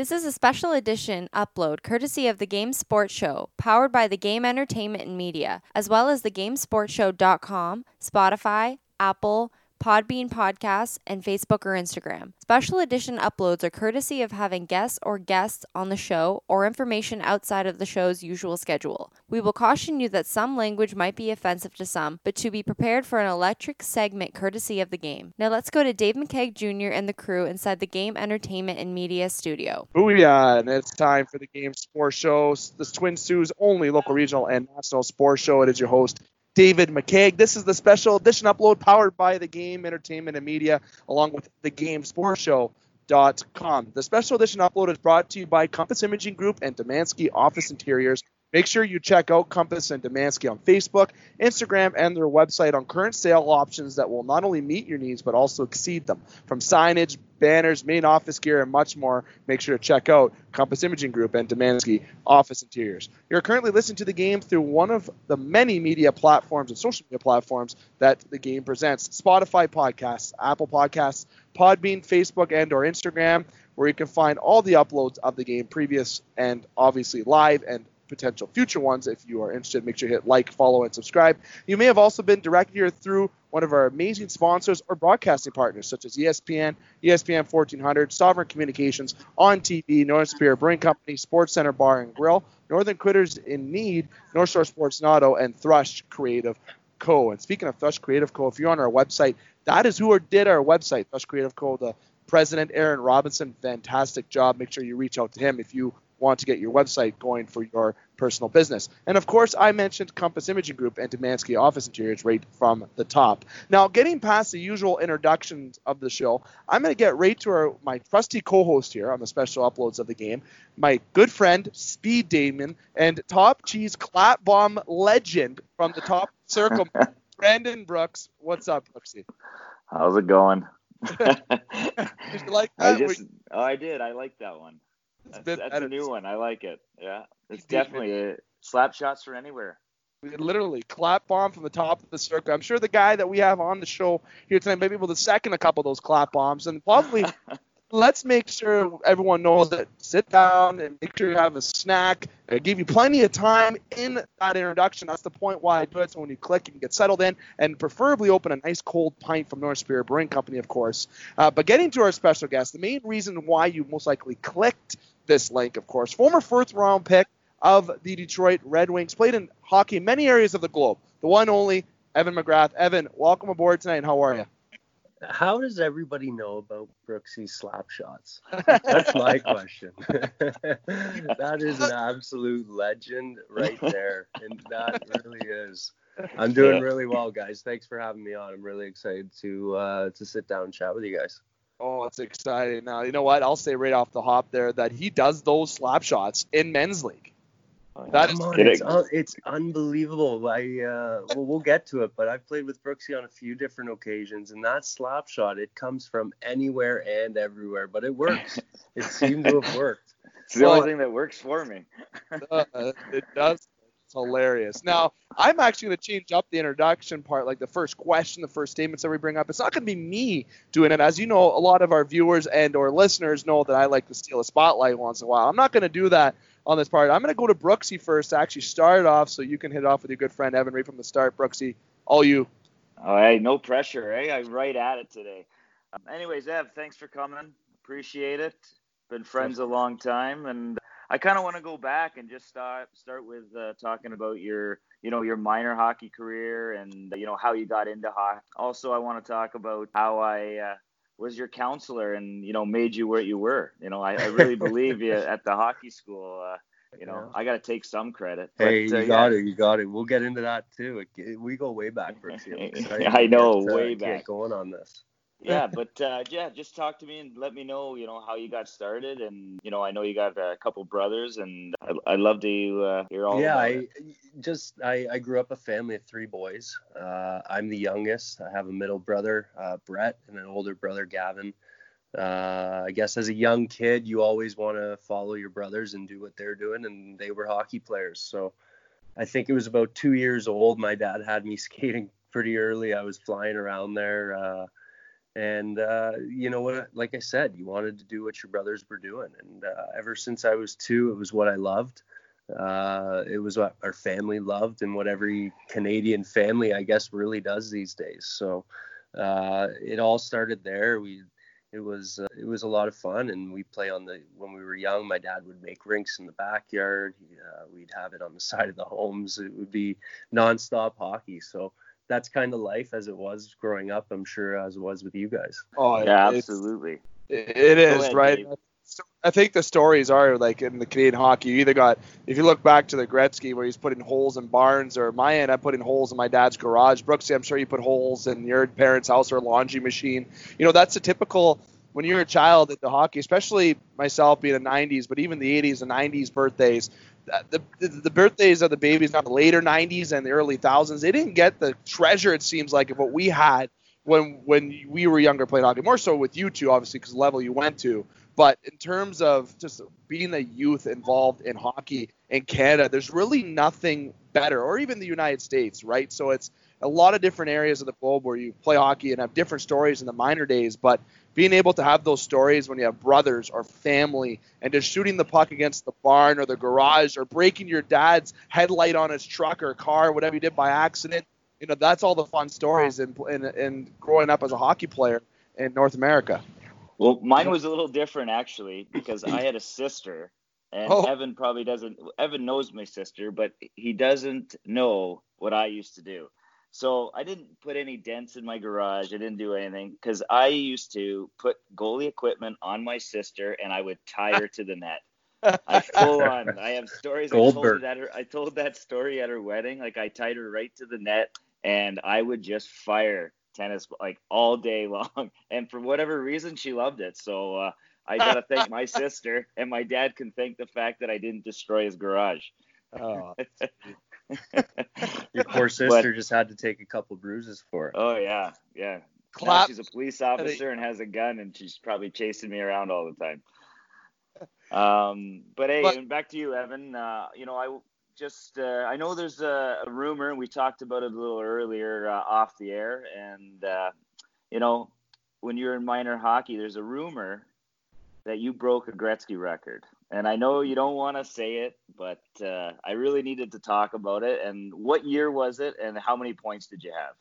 This is a special edition upload courtesy of the Game Sports Show, powered by the Game Entertainment and Media, as well as the GameSportsShow.com, Spotify, Apple, Podbean Podcasts, and Facebook or Instagram. Special edition uploads are courtesy of having guests or guests on the show or information outside of the show's usual schedule. We will caution you that some language might be offensive to some, but to be prepared for an electric segment courtesy of the game. Now let's go to Dave McKeag Jr. and the crew inside the Game Entertainment and Media studio. Booyah! And it's time for the Game Sports Show, the Twin Sault's only local, regional, and national sports show. It is your host, David McKeag. This is the special edition upload powered by the Game Entertainment and Media, along with the Game Sports Show.com. The special edition upload is brought to you by Compass Imaging Group and Demansky Office Interiors. Make sure you check out Compass and Demansky on Facebook, Instagram, and their website on current sale options that will not only meet your needs but also exceed them. From signage, banners, main office gear, and much more, make sure to check out Compass Imaging Group and Demansky Office Interiors. You're currently listening to the game through one of the many media platforms and social media platforms that the game presents: Spotify podcasts, Apple Podcasts, Podbean, Facebook, and or Instagram, where you can find all the uploads of the game, previous and obviously live and potential future ones. If you are interested, make sure you hit like, follow, and subscribe. You may have also been directed here through one of our amazing sponsors or broadcasting partners, such as ESPN, ESPN 1400, Sovereign Communications, On TV, Northern Superior Brewing Company, Sports Center Bar and Grill, Northern Critters in Need, North Shore Sports Auto, and Thrush Creative Co. And speaking of Thrush Creative Co., if you're on our website, that is who did our website, Thrush Creative Co. The president, Aaron Robinson, fantastic job. Make sure you reach out to him if you want to get your website going for your personal business. And of course, I mentioned Compass Imaging Group and Demansky Office Interiors right from the top. Now, getting past the usual introductions of the show, I'm going to get right to our, my trusty co-host here on the special uploads of the game, my good friend Speed Damon and Top Cheese Clap Bomb legend from the top circle, Brendan Brooks. What's up, Brooksy? How's it going? Did you like I that? just, oh, I did. I like that one. It's That's, that's a new one. I like it. Yeah, it's definitely a slap shots for anywhere. We literally clap bomb from the top of the circle. I'm sure the guy that we have on the show here tonight may be able to second a couple of those clap bombs. And probably let's make sure everyone knows that sit down and make sure you have a snack. I give you plenty of time in that introduction. That's the point why I do it. So when you click, you can get settled in and preferably open a nice cold pint from Northern Superior Brewing Company, of course. Uh, but getting to our special guest, the main reason why you most likely clicked this link, of course, former first round pick of the Detroit Red Wings, played in hockey in many areas of the globe. The one only Evan McGrath. Evan, welcome aboard tonight. How are you? How does everybody know about Brooksy's slap shots? That's my question. that is an absolute legend right there. And that really is. I'm doing really well, guys. Thanks for having me on. I'm really excited to uh, to sit down and chat with you guys. Oh, it's exciting. Now, you know what? I'll say right off the hop there that he does those slap shots in men's league. That is Come on, it's, un- it's unbelievable. I uh, well, we'll get to it, but I've played with Brooksy on a few different occasions, and that slap shot it comes from anywhere and everywhere, but it works. it seemed to have worked. It's the Well- only thing that works for me. Uh, it does. It's hilarious. Now, I'm actually going to change up the introduction part, like the first question, the first statements that we bring up. It's not going to be me doing it. As you know, a lot of our viewers and or listeners know that I like to steal a spotlight once in a while. I'm not going to do that on this part. I'm going to go to Brooksy first to actually start off so you can hit it off with your good friend Evan right from the start. Brooksy, all you. Oh, hey, no pressure, eh? I'm right at it today. Um, anyways, Ev, thanks for coming. Appreciate it. Been friends a long time, and I kind of want to go back and just start start with uh, talking about your, you know, your minor hockey career and you know how you got into hockey. Also, I want to talk about how I uh, was your counselor and you know made you where you were. You know, I, I really believe you at the hockey school. Uh, you know, I got to take some credit. Hey, But, uh, you yeah. got it. You got it. We'll get into that too. It- we go way back, excited I know, uh, way get back. going on this. Yeah, but uh, yeah, just talk to me and let me know, you know, how you got started, and you know, I know you got a couple brothers, and I, I'd love to uh, hear all yeah, I it. just I, I grew up a family of three boys. Uh, I'm the youngest. I have a middle brother, uh, Brett, and an older brother, Gavin. Uh, I guess as a young kid, you always want to follow your brothers and do what they're doing, and they were hockey players. So I think it was about two years old. My dad had me skating pretty early. I was flying around there. And uh, you know what? Like I said, you wanted to do what your brothers were doing, and uh, ever since I was two, it was what I loved. Uh, it was what our family loved, and what every Canadian family, I guess, really does these days. So uh, it all started there. We it was uh, it was a lot of fun, and we play on the when we were young. My dad would make rinks in the backyard. Uh, we'd have it on the side of the homes. It would be nonstop hockey. So that's kind of life as it was growing up. I'm sure as it was with you guys. Oh yeah, absolutely. It is ahead, right. Dave. I think the stories are like in the Canadian hockey. You either got, if you look back to the Gretzky where he's putting holes in barns, or my end, I put in holes in my dad's garage. Brooksy, I'm sure you put holes in your parents' house or a laundry machine. You know, that's a typical when you're a child at the hockey, especially myself being in the 90s, but even the 80s and 90s birthdays Uh, the, the, the birthdays of the babies now the later 90s and the early thousands they didn't get the treasure it seems like of what we had when when we were younger playing hockey more so with you two obviously because the level you went to. But in terms of just being a youth involved in hockey in canada there's really nothing better or even the united states right? So it's a lot of different areas of the globe where you play hockey and have different stories in the minor days but being able to have those stories when you have brothers or family and just shooting the puck against the barn or the garage or breaking your dad's headlight on his truck or car, whatever you did by accident, you know, that's all the fun stories in, in, in growing up as a hockey player in North America. Well, mine was a little different actually because I had a sister and oh. Evan probably doesn't Evan knows my sister, but he doesn't know what I used to do. So I didn't put any dents in my garage. I didn't do anything because I used to put goalie equipment on my sister and I would tie her to the net. I full on. I have stories. I told, that her, I told that story at her wedding. Like I tied her right to the net and I would just fire tennis like all day long. And for whatever reason, she loved it. So uh, I gotta thank my sister, and my dad can thank the fact that I didn't destroy his garage. Oh, Your poor sister but, just had to take a couple bruises for it. Oh yeah, yeah. Clap. Now she's a police officer and has a gun, and she's probably chasing me around all the time. Um, but hey, but, back to you, Evan. Uh, you know, I just uh, I know there's a, a, rumor, and we talked about it a little earlier uh, off the air, and uh, you know, when you're in minor hockey, there's a rumor that you broke a Gretzky record and I know you don't want to say it, but uh, I really needed to talk about it. And what year was it, and how many points did you have?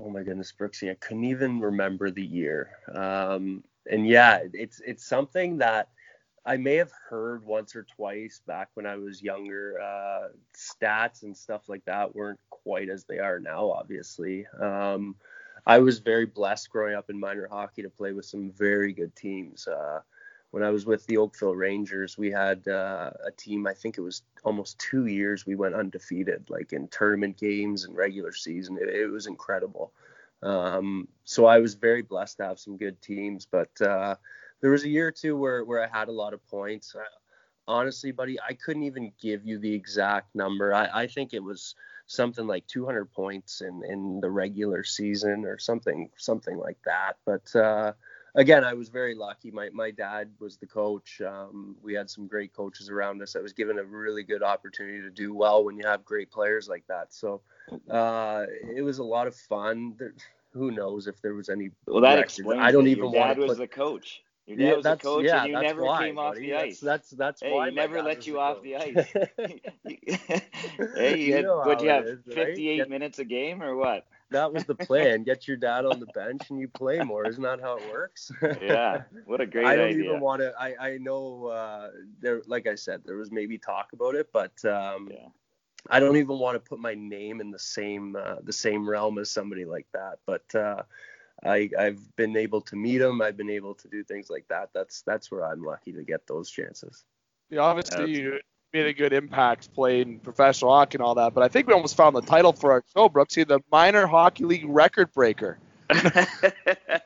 Oh my goodness, Brooksy, I couldn't even remember the year. Um, and yeah, it's it's something that I may have heard once or twice back when I was younger. Uh, stats and stuff like that weren't quite as they are now, obviously. Um, I was very blessed growing up in minor hockey to play with some very good teams. Uh, when I was with the Oakville Rangers, we had uh, a team. I think it was almost two years we went undefeated, like in tournament games and regular season. It, it was incredible. Um, so I was very blessed to have some good teams, but uh, there was a year or two where where I had a lot of points. Honestly, buddy, I couldn't even give you the exact number. I, I think it was something like 200 points in in the regular season or something something like that. But uh, again, I was very lucky. My my dad was the coach. Um, we had some great coaches around us. I was given a really good opportunity to do well when you have great players like that. So uh, it was a lot of fun. There, who knows if there was any? Well, that records. explains. I don't even want to. Dad was the coach. Your dad yeah, was a coach, yeah, and you never why, came off the ice. That's that's, that's hey, why he never let you off the ice. hey, you, you had, what you have? Is, 58 right? minutes a game or what? That was the plan. Get your dad on the bench and you play more. Isn't that how it works? yeah. What a great I don't idea. even want to. I I know uh, there, like I said, there was maybe talk about it, but um, yeah. I don't even want to put my name in the same uh, the same realm as somebody like that. But uh, I I've been able to meet him. I've been able to do things like that. That's that's where I'm lucky to get those chances. Yeah, obviously you made a good impact playing professional hockey and all that. But I think we almost found the title for our show, Brooksy, the minor hockey league record breaker. the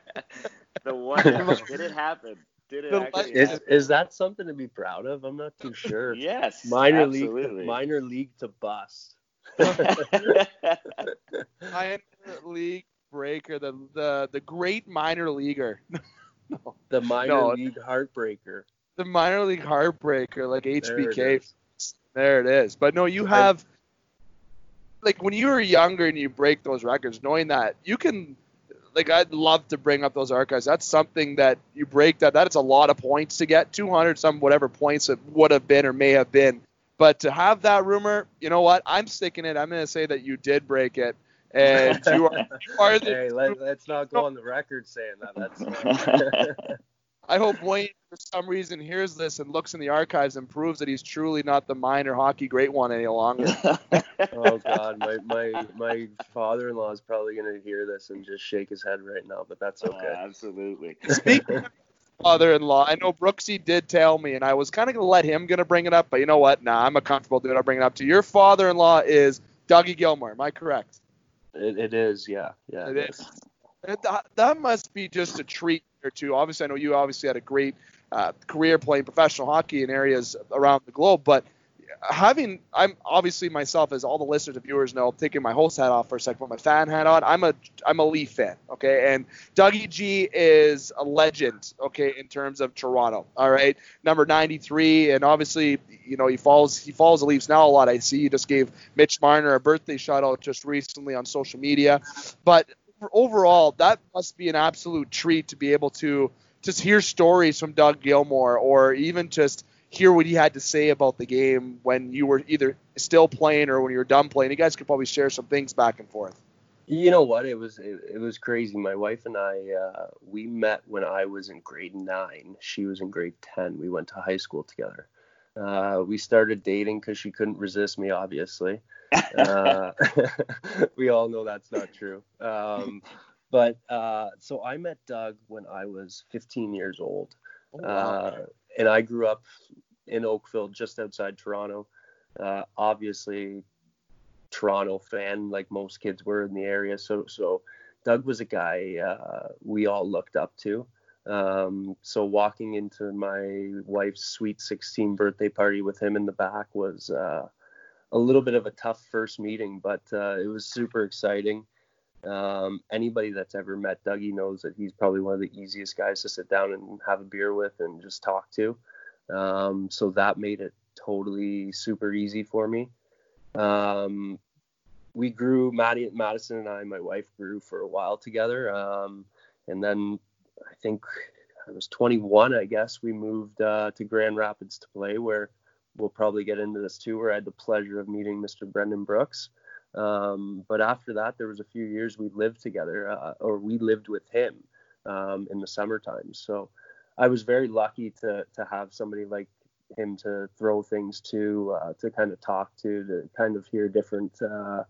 one did it happen? Did it actually is, happen? is that something to be proud of? I'm not too sure. yes. Minor absolutely. league to, minor league to bust. minor league breaker, the the the great minor leaguer. no. The minor no. league heartbreaker. The minor league heartbreaker, like HBK. There it is. But no, you have like when you were younger and you break those records, knowing that you can like I'd love to bring up those archives. That's something that you break that. That's a lot of points to get 200 some whatever points it would have been or may have been. But to have that rumor, you know what? I'm sticking it. I'm going to say that you did break it, and you are. You are the, hey, let, us not go on the record saying that. That's. I hope Wayne, for some reason, hears this and looks in the archives and proves that he's truly not the minor hockey great one any longer. oh God, my my my father-in-law is probably gonna hear this and just shake his head right now, but that's okay. Uh, absolutely. Speaking of father-in-law, I know Brooksy did tell me, and I was kind of gonna let him gonna bring it up, but you know what? Nah, I'm a comfortable dude. I'll bring it up to you. Your father-in-law is Dougie Gilmour. Am I correct? It, it is, yeah, yeah. It is. That, that must be just a treat or two. Obviously, I know you obviously had a great uh, career playing professional hockey in areas around the globe, but having I'm obviously myself, as all the listeners and viewers know, taking my host hat off for a second, put my fan hat on. I'm a I'm a Leaf fan, okay, and Dougie G is a legend, okay, in terms of Toronto. All right, number 93, and obviously, you know, he follows he follows the Leafs now a lot. I see you just gave Mitch Marner a birthday shout out just recently on social media, but overall, that must be an absolute treat to be able to just hear stories from Doug Gilmour or even just hear what he had to say about the game when you were either still playing or when you were done playing. You guys could probably share some things back and forth. You know what? It was it, it was crazy. My wife and I uh, we met when I was in grade nine. She was in grade ten. We went to high school together. Uh, we started dating because she couldn't resist me, obviously. Uh, we all know that's not true. Um, but uh, so I met Doug when I was 15 years old. Oh, wow. Uh, and I grew up in Oakville, just outside Toronto. Uh, obviously, Toronto fan, like most kids were in the area. So, so Doug was a guy uh, we all looked up to. Um, so walking into my wife's sweet 16 birthday party with him in the back was uh, a little bit of a tough first meeting, but uh, it was super exciting. Um, anybody that's ever met Dougie knows that he's probably one of the easiest guys to sit down and have a beer with and just talk to. Um, so that made it totally super easy for me. Um, we grew, Maddie, Madison and I, my wife, grew for a while together. Um, and then I think I was 21, I guess, we moved uh, to Grand Rapids to play, where we'll probably get into this too, where I had the pleasure of meeting Mr. Brendan Brooks. Um, but after that, there was a few years we lived together, uh, or we lived with him um, in the summertime. So I was very lucky to to have somebody like him to throw things to, uh, to kind of talk to, to kind of hear different, uh,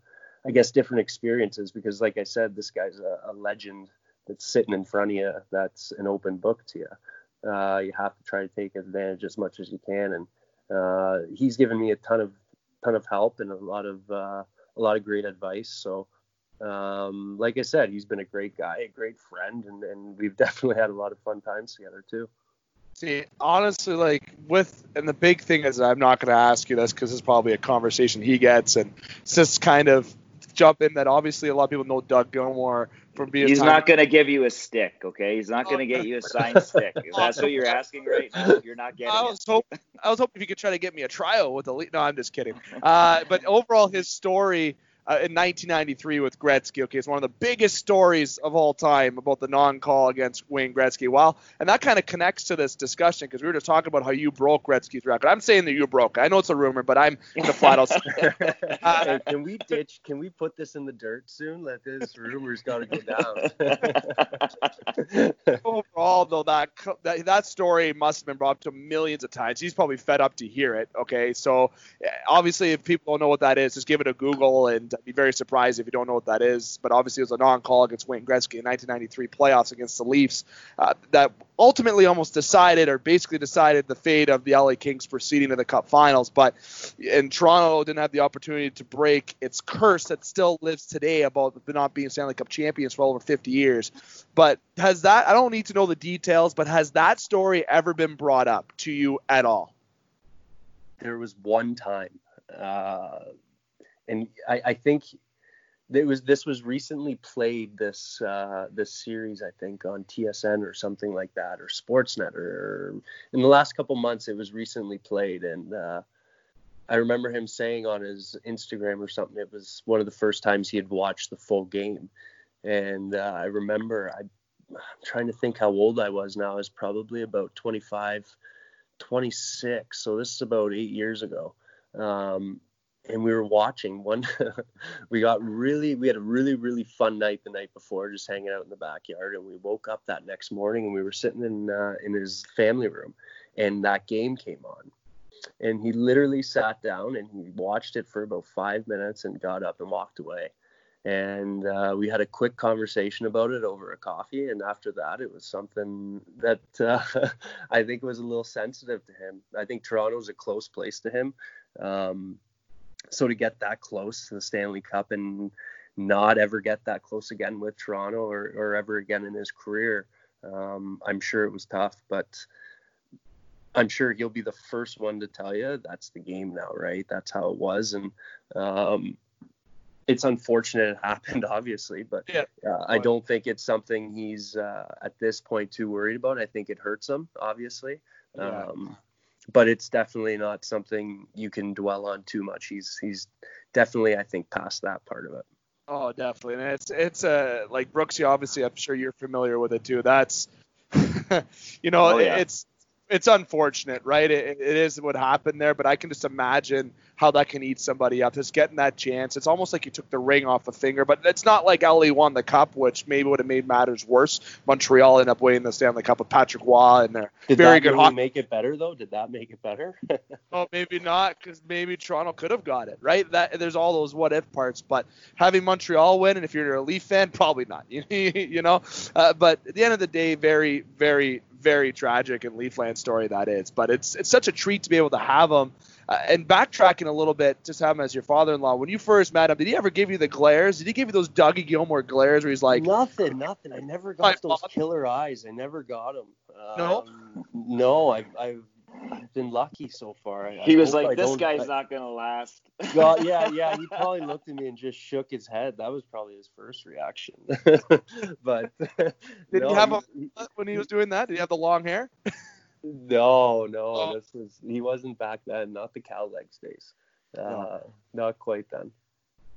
I guess, different experiences. Because, like I said, this guy's a, a, legend that's sitting in front of you. That's an open book to you. Uh, you have to try to take advantage as much as you can, and uh, he's given me a ton of ton of help and a lot of uh, a lot of great advice. So, um, like I said, he's been a great guy, a great friend, and, and we've definitely had a lot of fun times together too. See, honestly, like with, and the big thing is, I'm not going to ask you this because it's probably a conversation he gets, and it's just kind of jump in that obviously a lot of people know Doug Gilmour He's not going to give you a stick, okay? He's not going to get you a signed stick. If that's what you're asking right now, you're not getting. I was hoping, I was hoping if you could try to get me a trial with the. No, I'm just kidding. Uh, but overall, his story uh, in 1993 with Gretzky. Okay, it's one of the biggest stories of all time about the non-call against Wayne Gretzky. Well, and that kind of connects to this discussion because we were just talking about how you broke Gretzky's record. I'm saying that you broke. I know it's a rumor, but I'm the flat out. uh, can we ditch? Can we put this in the dirt soon? Let this rumor's got to go down. Overall, though, that, that that story must have been brought up to millions of times. He's probably fed up to hear it. Okay, so obviously, if people don't know what that is, just give it a Google and I'd be very surprised if you don't know what that is. But obviously, it was a non-call against Wayne Gretzky in 1993 playoffs against the Leafs uh, that ultimately almost decided, or basically decided, the fate of the LA Kings proceeding to the Cup Finals. But in Toronto, didn't have the opportunity to break its curse that still lives today about not being Stanley Cup champions for over 50 years. But has that? I don't need to know the details, but has that story ever been brought up to you at all? There was one time. Uh, and I, I think it was this was recently played this uh, this series I think on TSN or something like that or Sportsnet or in the last couple months it was recently played and uh, I remember him saying on his Instagram or something it was one of the first times he had watched the full game And uh, I remember I, I'm trying to think how old I was now. I was probably about 25, 26. So this is about eight years ago. Um, and we were watching one we got really we had a really really fun night the night before just hanging out in the backyard and we woke up that next morning and we were sitting in uh, in his family room and that game came on. And he literally sat down and he watched it for about five minutes and got up and walked away. And uh, we had a quick conversation about it over a coffee and after that it was something that uh, i think was a little sensitive to him. I think toronto's a close place to him. Um, so to get that close to the stanley cup and not ever get that close again with toronto or, or ever again in his career um, i'm sure it was tough but I'm sure he'll be the first one to tell you that's the game now, right? That's how it was, and um, it's unfortunate it happened, obviously, but yeah. uh, I don't think it's something he's uh, at this point too worried about. I think it hurts him, obviously, Yeah. um, but it's definitely not something you can dwell on too much. He's he's definitely, I think, past that part of it. Oh, definitely. And it's it's uh, like Brooksy. Obviously, I'm sure you're familiar with it too. That's you know, Oh, yeah. it's it's unfortunate, right? It, it is what happened there, but I can just imagine how that can eat somebody up. Just getting that chance. It's almost like you took the ring off a finger, but it's not like LA won the cup, which maybe would have made matters worse. Montreal ended up winning the Stanley Cup with Patrick Roy and their Did very that good really hockey. make it better though? Did that make it better? Oh, maybe not, because maybe Toronto could have got it, right? That there's all those what if parts, but having Montreal win, and if you're a Leaf fan, probably not. You, you know, uh, but at the end of the day, very, very, very tragic and Leafland story that is. But it's it's such a treat to be able to have him. Uh, and backtracking a little bit, just have him as your father-in-law. When you first met him, did he ever give you the glares? Did he give you those Dougie Gilmour glares where he's like, nothing, nothing. I never got those father- killer eyes. I never got them. No? Um, no, I've, I've I've been lucky so far. I, He I was hope I like, "This guy's I- not gonna last." God, yeah, yeah. He probably looked at me and just shook his head. That was probably his first reaction. but did no, he have he- a when he was doing that? Did he have the long hair? no, no. Oh. This was he wasn't back then. Not the cow legs days. Uh, Not quite then.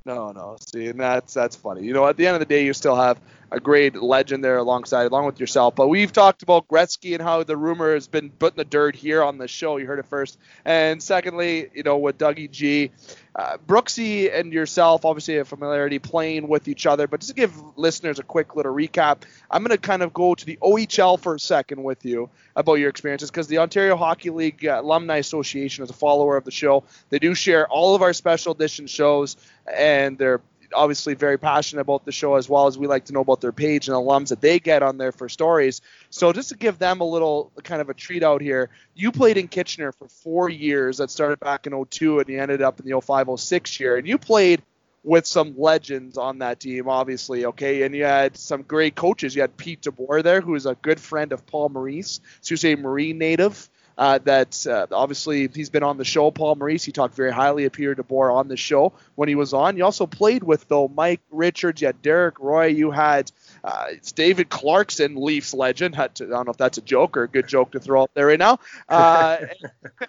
No, no. See, and that's that's funny. You know, at the end of the day, you still have a great legend there alongside, along with yourself. But we've talked about Gretzky and how the rumor has been put in the dirt here on the show. You heard it first. And secondly, you know, with Dougie G, uh, Brooksy and yourself obviously have familiarity playing with each other. But just to give listeners a quick little recap, I'm going to kind of go to the OHL for a second with you about your experiences because the Ontario Hockey League Alumni Association is a follower of the show. They do share all of our special edition shows, and they're obviously very passionate about the show as well as we like to know about their page and alums that they get on there for stories. So just to give them a little kind of a treat out here, you played in Kitchener for four years. That started back in 02 and you ended up in the 05 06 year. And you played with some legends on that team, obviously, okay? And you had some great coaches. You had Pete DeBoer there, who is a good friend of Paul Maurice, Sault Ste. Marie native. Uh, that uh, obviously he's been on the show. Paul Maurice, he talked very highly of Peter DeBoer on the show when he was on. You also played with though Mike Richards, you had Derek Roy, you had uh, it's David Clarkson, Leafs legend. I don't know if that's a joke or a good joke to throw out there right now. Uh,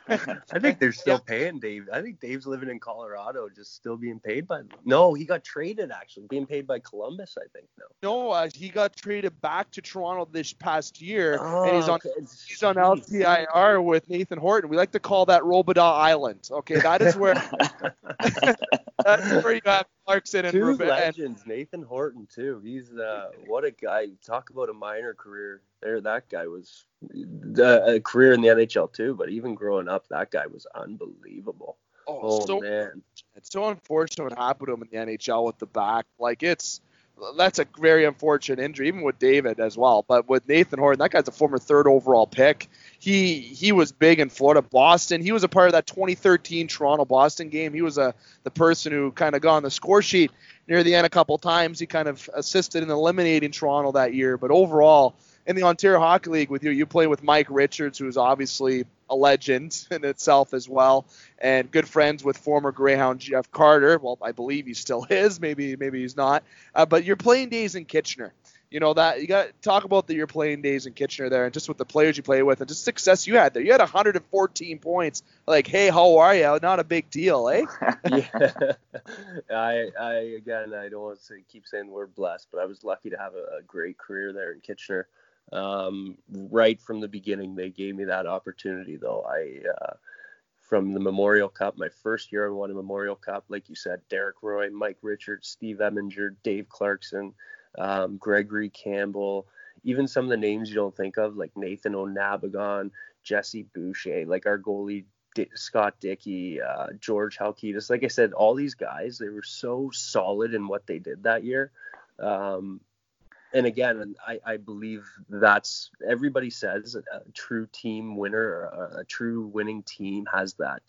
I think they're still paying Dave. I think Dave's living in Colorado, just still being paid by. No, he got traded actually, being paid by Columbus. I think no. no, uh, he got traded back to Toronto this past year, and he's on okay. he's on LTIR with Nathan Horton. We like to call that Robidas Island. Okay, that is where that's where you have Clarkson and, Two Rube- and legends, Nathan Horton too. He's uh, what a guy. Talk about a minor career. There, that guy was uh, a career in the NHL too. But even growing up, that guy was unbelievable. oh, Oh so man, it's so unfortunate what happened to him in the NHL with the back. Like it's that's a very unfortunate injury, even with David as well. But with Nathan Horton, that guy's a former third overall pick. He he was big in Florida, Boston. He was a part of that 2013 Toronto Boston game. He was a the person who kind of got on the score sheet near the end a couple times. He kind of assisted in eliminating Toronto that year. But overall, in the Ontario Hockey League with you, you play with Mike Richards, who's obviously a legend in itself as well, and good friends with former Greyhound Jeff Carter. Well, I believe he still is. Maybe maybe he's not. Uh, but your playing days in Kitchener. You know that you got talk about the, your playing days in Kitchener there, and just with the players you play with, and just success you had there. You had 114 points. Like, hey, how are you? Not a big deal, eh? yeah, I, I again, I don't want to say, keep saying the word blessed, but I was lucky to have a, a great career there in Kitchener. Um, right from the beginning, they gave me that opportunity, though. I uh, from the Memorial Cup. My first year I won a Memorial Cup, like you said, Derek Roy, Mike Richards, Steve Eminger, Dave Clarkson, um, Gregory Campbell, even some of the names you don't think of, like Nathan O'Nabigon, Jesse Boucher, like our goalie Scott Dickey, uh, George Halkitis. Like I said, all these guys, they were so solid in what they did that year. Um, and again, I, I, believe that's everybody says a true team winner, a, a, true winning team has that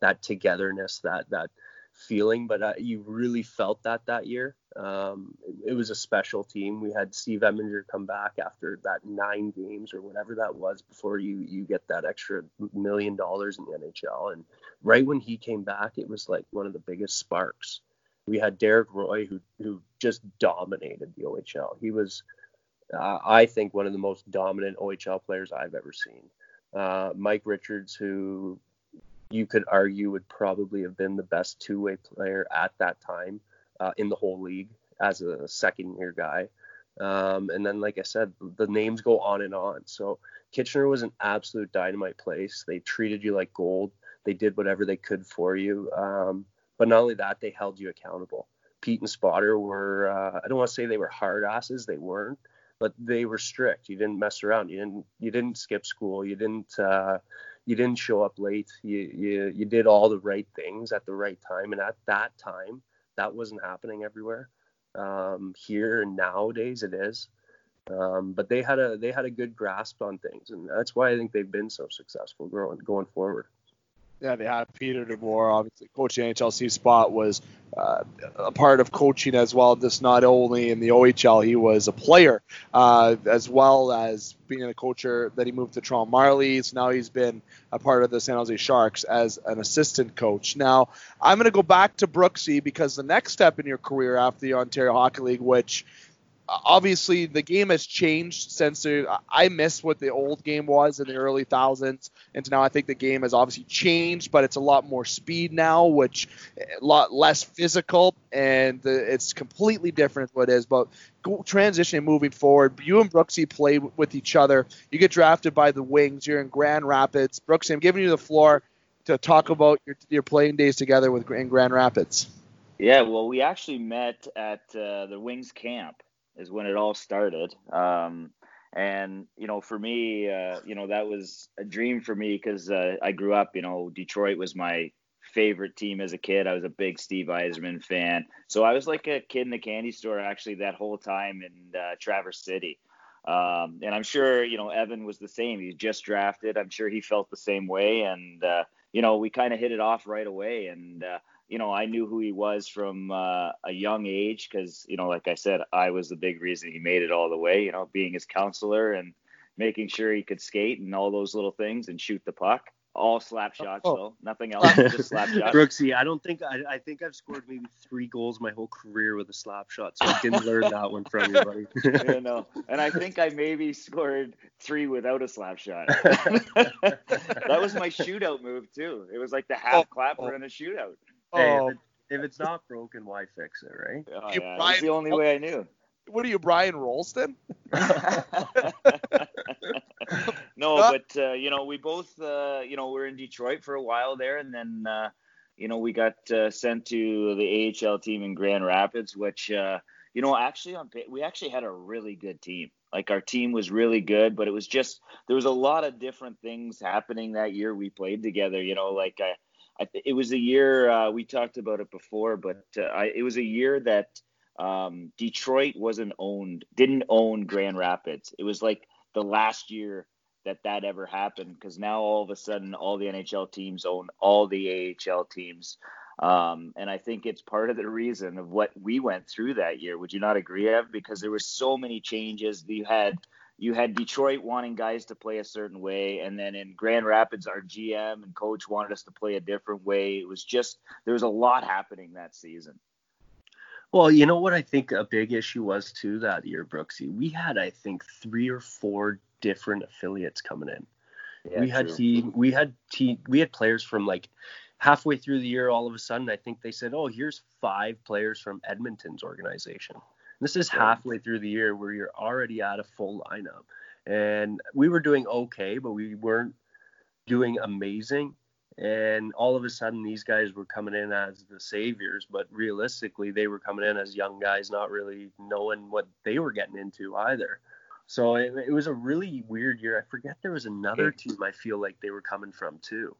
that togetherness, that that feeling. But uh, you really felt that that year. Um, it, it, was a special team. We had Steve Eminger come back after that nine games or whatever that was before you you get that extra million dollars in the NHL. And right when he came back, it was like one of the biggest sparks we had Derek Roy, who who just dominated the OHL. He was, uh, I think, one of the most dominant OHL players I've ever seen. Uh, Mike Richards, who you could argue would probably have been the best two-way player at that time uh, in the whole league as a second-year guy. Um, and then, like I said, the names go on and on. So Kitchener was an absolute dynamite place. They treated you like gold. They did whatever they could for you. Um, but not only that, they held you accountable. Pete and Spotter were, uh, I don't want to say they were hard asses, they weren't, but they were strict. You didn't mess around. You didn't, you didn't skip school. You didn't, uh, you didn't show up late. You, you, you did all the right things at the right time. And at that time, that wasn't happening everywhere. Um, here and nowadays it is. Um, but they had a they had a good grasp on things, and that's why I think they've been so successful growing going forward. Yeah, they had Peter DeBoer, obviously coaching NHLC spot was uh, a part of coaching as well. Just not only in the OHL, he was a player uh, as well as being a coacher. That he moved to Toronto Marlies. Now he's been a part of the San Jose Sharks as an assistant coach. Now I'm going to go back to Brooksy because the next step in your career after the Ontario Hockey League, which obviously the game has changed since I miss what the old game was in the early thousands, and now I think the game has obviously changed, but it's a lot more speed now, which a lot less physical, and it's completely different what it is. But transitioning moving forward, you and Brooksy play with each other. You get drafted by the Wings. You're in Grand Rapids. Brooksy, I'm giving you the floor to talk about your, your playing days together with in Grand Rapids. Yeah, well, we actually met at uh, the Wings camp is when it all started. Um, and you know, for me, uh, you know, that was a dream for me because uh, I grew up. You know, Detroit was my favorite team as a kid. I was a big Steve Yzerman fan, so I was like a kid in the candy store actually that whole time in uh, Traverse City. Um, and I'm sure you know Evan was the same. He just drafted. I'm sure he felt the same way, and uh, you know we kind of hit it off right away. And uh, you know, I knew who he was from uh, a young age because, you know, like I said, I was the big reason he made it all the way, you know, being his counselor and making sure he could skate and all those little things and shoot the puck. All slap shots, oh. though. Nothing else, just slap shots. Brooksy, I don't think I, I think I've scored maybe three goals my whole career with a slap shot, so I didn't learn that one from you, buddy. yeah, no. And I think I maybe scored three without a slap shot. that was my shootout move too. It was like the half oh, clapper oh. in a shootout. Hey, if, oh. it, if, it's not broken, why fix it, right? Oh, yeah, that's the only way I knew. What are you, Brian Rolston? no, but uh, you know, we both, uh, you know, we're in Detroit for a while there, and then, uh, you know, we got uh, sent to the AHL team in Grand Rapids, which, uh, you know, actually on we actually had a really good team. Like our team was really good, but it was just there was a lot of different things happening that year we played together. You know, like I It was a year uh, we talked about it before, but uh, I, it was a year that um, Detroit wasn't owned, didn't own Grand Rapids. It was like the last year that that ever happened because now all of a sudden all the NHL teams own all the AHL teams. Um, and I think it's part of the reason of what we went through that year. Would you not agree, Ev? Because there were so many changes. You had you had Detroit wanting guys to play a certain way, and then in Grand Rapids, our GM and coach wanted us to play a different way. It was just there was a lot happening that season. Well, you know what I think a big issue was too that year, Brooksy. We had I think three or four different affiliates coming in. Yeah, we had true. team, we had team, we had players from like halfway through the year. All of a sudden, I think they said, "Oh, here's five players from Edmonton's organization." This is halfway through the year where you're already at a full lineup, and we were doing okay, but we weren't doing amazing. And all of a sudden these guys were coming in as the saviors but realistically they were coming in as young guys not really knowing what they were getting into either so it, it was a really weird year. I forget there was another team i feel like they were coming from too.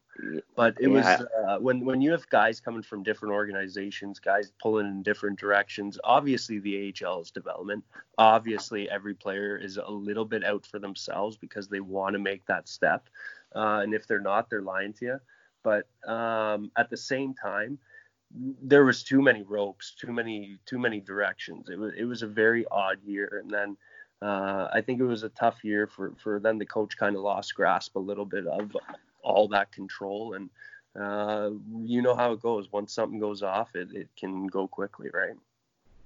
But it yeah. was uh, when when you have guys coming from different organizations guys pulling in different directions obviously the ahl is development. Obviously every player is a little bit out for themselves because they want to make that step. Uh, and if they're not they're lying to you. But um, at the same time, there was too many ropes, too many too many directions. It was it was a very odd year, and then uh, I think it was a tough year for for then the coach kind of lost grasp a little bit of all that control, and uh, you know how it goes. Once something goes off, it, it can go quickly, right?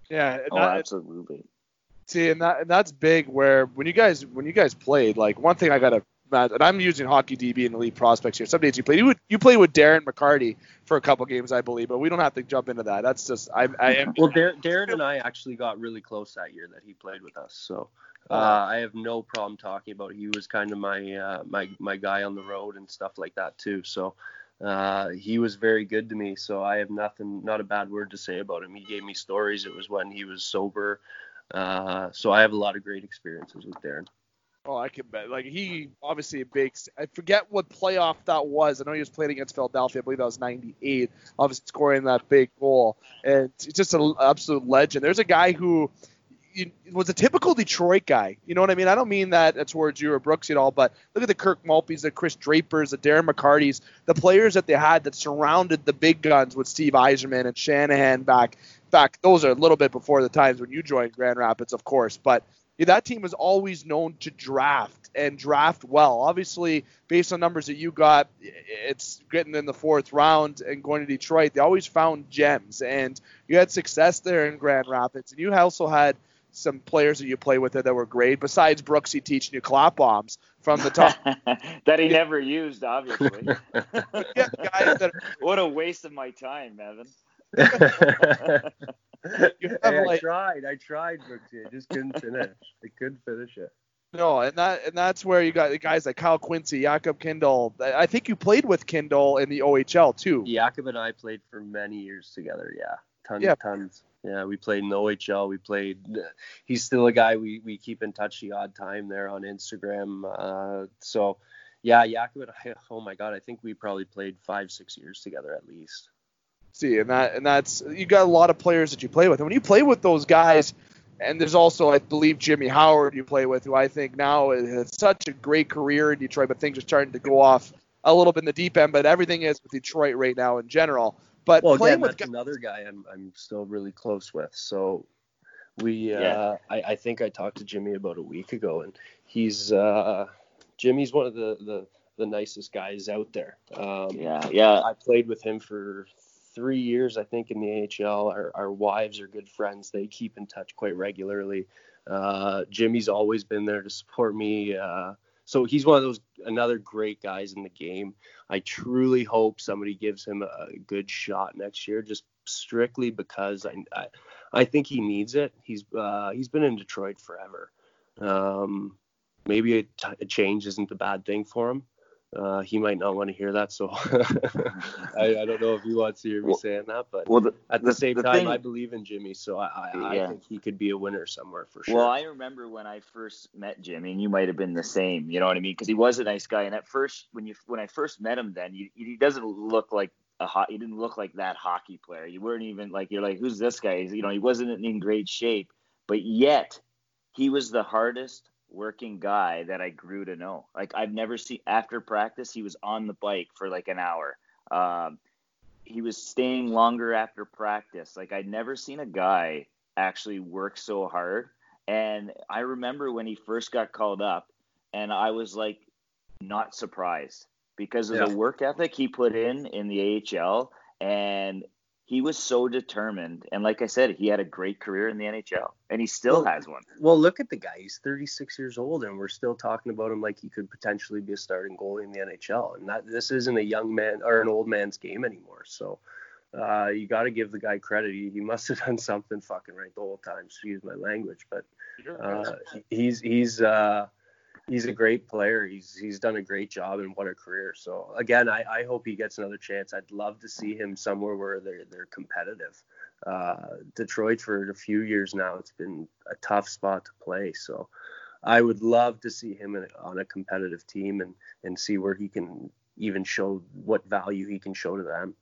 Yeah, oh, that, absolutely. See, and that and that's big. Where when you guys when you guys played, like one thing I gotta and I'm using Hockey DB and Elite Prospects here. Some days you play You, you played with Darren McCarty for a couple games, I believe, but we don't have to jump into that. That's just I, I am. Well, Dar- Darren and I actually got really close that year that he played with us, so uh, I have no problem talking about. It. He was kind of my uh, my my guy on the road and stuff like that too. So. Uh, he was very good to me, so I have nothing, not a bad word to say about him. He gave me stories. It was when he was sober, uh, so I have a lot of great experiences with Darren. Oh, I can bet. Like he obviously a big. I forget what playoff that was. I know he was playing against Philadelphia. I believe that was '98. Obviously scoring that big goal, and it's just an absolute legend. There's a guy who was a typical Detroit guy. You know what I mean? I don't mean that towards you or Brooks at all, but look at the Kirk Maltbys, the Chris Drapers, the Darren McCartys, the players that they had that surrounded the big guns with Steve Yzerman and Shanahan back. Back, those are a little bit before the times when you joined Grand Rapids, of course. But yeah, that team was always known to draft and draft well. Obviously, based on numbers that you got, it's getting in the fourth round and going to Detroit. They always found gems, and you had success there in Grand Rapids. And you also had some players that you play with that were great, besides Brooksy teaching you clap bombs from the top. that he never used, obviously. yeah, are... what a waste of my time, Evan. hey, I tried. I tried, Brooksy. I just couldn't finish. I couldn't finish it. No, and that and that's where you got the guys like Kyle Quincey, Jakob Kindl. I think you played with Kindl in the OHL too. Jakob and I played for many years together. Yeah, tons, yeah. tons. Yeah, we played in the OHL. We played. He's still a guy we, we keep in touch the odd time there on Instagram. Uh, so, yeah, Jakob and I. Oh my God, I think we probably played five, six years together at least see, and that and that's you got a lot of players that you play with, and when you play with those guys, and there's also I believe Jimmy Howard you play with, who I think now has such a great career in Detroit, but things are starting to go off a little bit in the deep end. But everything is with Detroit right now in general. But well, again, that's guys, another guy I'm I'm still really close with. So we, uh, yeah. uh, I, I think I talked to Jimmy about a week ago, and he's uh, Jimmy's one of the the the nicest guys out there. Um, yeah, yeah. I played with him for three years, I think, in the AHL. Our, our wives are good friends. They keep in touch quite regularly. Uh, Jimmy's always been there to support me. Uh, so he's one of those another great guys in the game. I truly hope somebody gives him a good shot next year, just strictly because I I, I think he needs it. He's uh, he's been in Detroit forever. Um, maybe a, t- a change isn't a bad thing for him uh, he might not want to hear that. So I, I, don't know if he wants to hear me well, saying that, but well, the, at the, the same the time, thing, I believe in Jimmy, so I, I, yeah. I, think he could be a winner somewhere for sure. Well, I remember when I first met Jimmy, and you might have been the same. You know what I mean? Because he was a nice guy, and at first, when you when I first met him, then you, he doesn't look like a hot. He didn't look like that hockey player. You weren't even like you're like, who's this guy? You know, he wasn't in great shape, but yet he was the hardest working guy that I grew to know. Like I've never seen after practice, he was on the bike for like an hour. Um, he was staying longer after practice. Like I'd never seen a guy actually work so hard. And I remember when he first got called up, and I was like not surprised because of yeah. the work ethic he put in in the AHL, and he was so determined, and like I said, he had a great career in the NHL, and he still Well, has one. Well, look at the guy. He's 36 years old, and we're still talking about him like he could potentially be a starting goalie in the NHL. And that this isn't a young man or an old man's game anymore. So uh, you got to give the guy credit. He, he must have done something fucking right the whole time. Excuse my language, but uh, he's he's uh, he's a great player. He's he's done a great job and what a career. So again, I, I hope he gets another chance. I'd love to see him somewhere where they're they're competitive. Uh, Detroit for a few years now, it's been a tough spot to play. So I would love to see him in, on a competitive team and and see where he can even show what value he can show to them.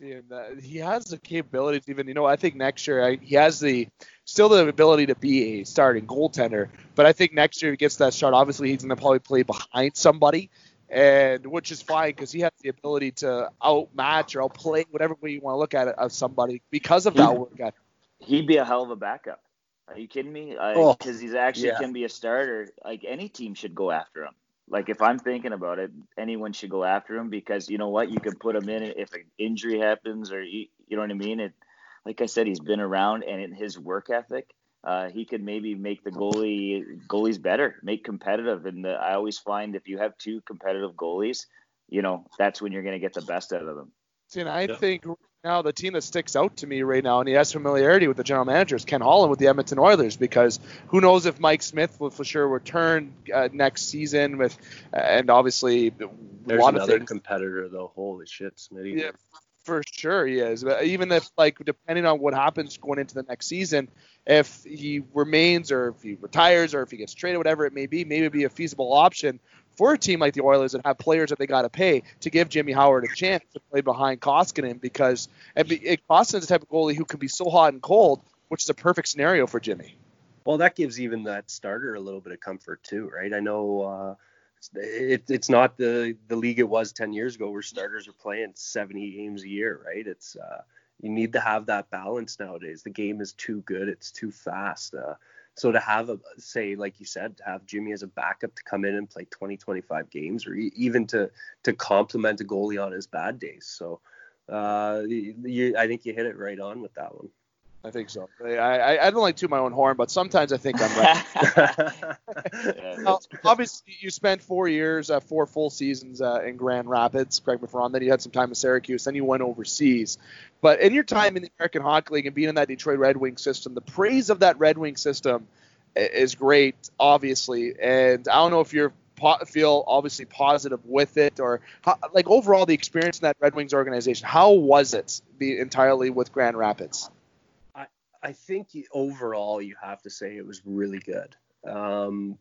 And, uh, he has the capabilities. even, you know, I think next year I, he has the still the ability to be a starting goaltender. But I think next year he gets that start. Obviously, he's going to probably play behind somebody, and which is fine because he has the ability to outmatch or outplay whatever way you want to look at it of somebody because of that He- work ethic. He'd be a hell of a backup. Are you kidding me? Oh, Because he's actually yeah. can be a starter. Like any team should go after him. Like if I'm thinking about it, anyone should go after him because you know what? You can put him in if an injury happens or you, you know what I mean. It, like I said, he's been around and in his work ethic, uh, he could maybe make the goalie goalies better, make competitive. And the, I always find if you have two competitive goalies, you know that's when you're going to get the best out of them. And I Yeah. think right now the team that sticks out to me right now, and he has familiarity with the general manager, is Ken Holland with the Edmonton Oilers, because who knows if Mike Smith will for sure return uh, next season with, uh, and obviously a There's lot of another things. competitor though. Holy shit, Smitty. Yeah, for sure he is. But even if like depending on what happens going into the next season, if he remains or if he retires or if he gets traded, whatever it may be, maybe it'd be a feasible option for a team like the Oilers that have players that they got to pay to give Jimmy Howard a chance to play behind Koskinen because and it, Koskinen's the type of goalie who can be so hot and cold, which is a perfect scenario for Jimmy. Well, that gives even that starter a little bit of comfort too, right? I know uh, it, it's not the the league it was 10 years ago where starters are playing 70 games a year, right? It's uh, you need to have that balance nowadays. The game is too good, it's too fast. Uh, so to have a say like you said, to have Jimmy as a backup to come in and play 20 25 games or even to to complement a goalie on his bad days. So uh, you, I think you hit it right on with that one. I think so. I, I, I don't like to my own horn, but sometimes I think I'm right. Yeah, Well, obviously, you spent four years, uh, four full seasons uh, in Grand Rapids. Craig me if I'm wrong. Then you had some time in Syracuse. Then you went overseas. But in your time in the American Hockey League and being in that Detroit Red Wing system, the praise of that Red Wing system is great, obviously. And I don't know if you po- feel obviously positive with it or how, like overall the experience in that Red Wings organization. How was it be entirely with Grand Rapids? I think overall you have to say it was really good. Um,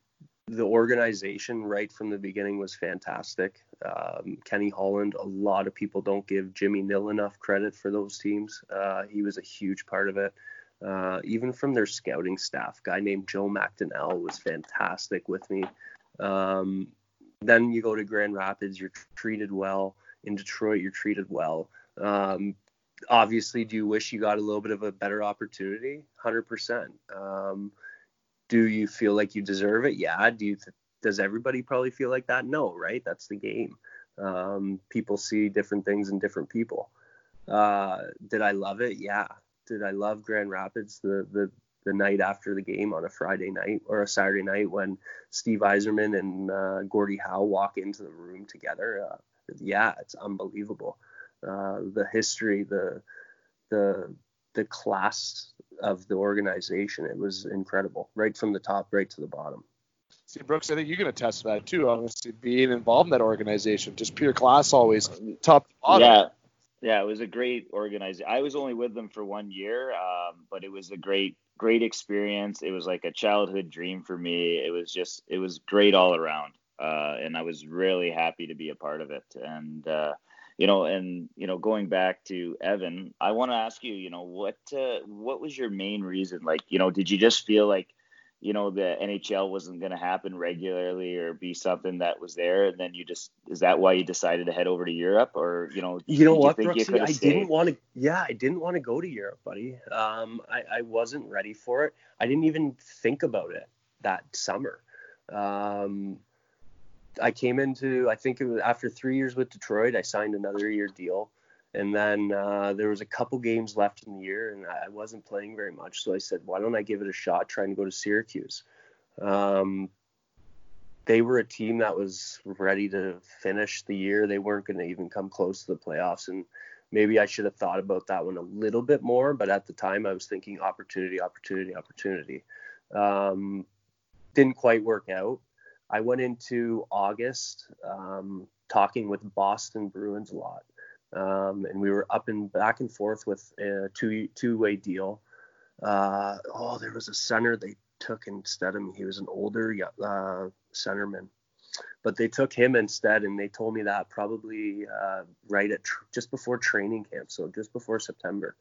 the organization right from the beginning was fantastic. Um, Kenny Holland, a lot of people don't give Jimmy Nill enough credit for those teams. Uh, he was a huge part of it. Uh, even from their scouting staff, guy named Joe McDonnell was fantastic with me. Um, then you go to Grand Rapids, you're treated well. In Detroit, you're treated well. Um, obviously, do you wish you got a little bit of a better opportunity? 100%. Um, do you feel like you deserve it? Yeah. Do you? does everybody probably feel like that? No, right? That's the game. Um, people see different things in different people. Uh, did I love it? Yeah. Did I love Grand Rapids the the the night after the game on a Friday night or a Saturday night when Steve Yzerman and uh, Howe walk into the room together? Uh, yeah, it's unbelievable. Uh, the history, the the the class of the organization, it was incredible, right from the top right to the bottom. See, Brooks, I think you can attest to that too. Obviously, being involved in that organization, just pure class, always top to bottom. Yeah, yeah, it was a great organization. I was only with them for one year, um, but it was a great, great experience. It was like a childhood dream for me. It was just, it was great all around, uh, and I was really happy to be a part of it. And uh, you know, and you know, going back to Evan, I want to ask you, you know, what uh, what was your main reason? Like, you know, did you just feel like you know the NHL wasn't going to happen regularly or be something that was there, and then you just is that why you decided to head over to Europe, or you know, You know what, you Brooksy? I stayed? didn't want to. Yeah, I didn't want to go to Europe, buddy. Um, I, I wasn't ready for it. I didn't even think about it that summer. Um, I came into. I think it was after three years with Detroit. I signed another year deal, And then uh, there was a couple games left in the year, and I wasn't playing very much. So I said, why don't I give it a shot, trying to go to Syracuse? Um, they were a team that was ready to finish the year. They weren't going to even come close to the playoffs, and maybe I should have thought about that one a little bit more. But at the time, I was thinking opportunity, opportunity, opportunity. Um, didn't quite work out. I went into August um, talking with Boston Bruins a lot, um, and we were up and back and forth with a two two way deal. Uh, oh, there was a center they took instead of me. He was an older uh, centerman, but they took him instead, and they told me that probably uh, right at tr- just before training camp, so just before September.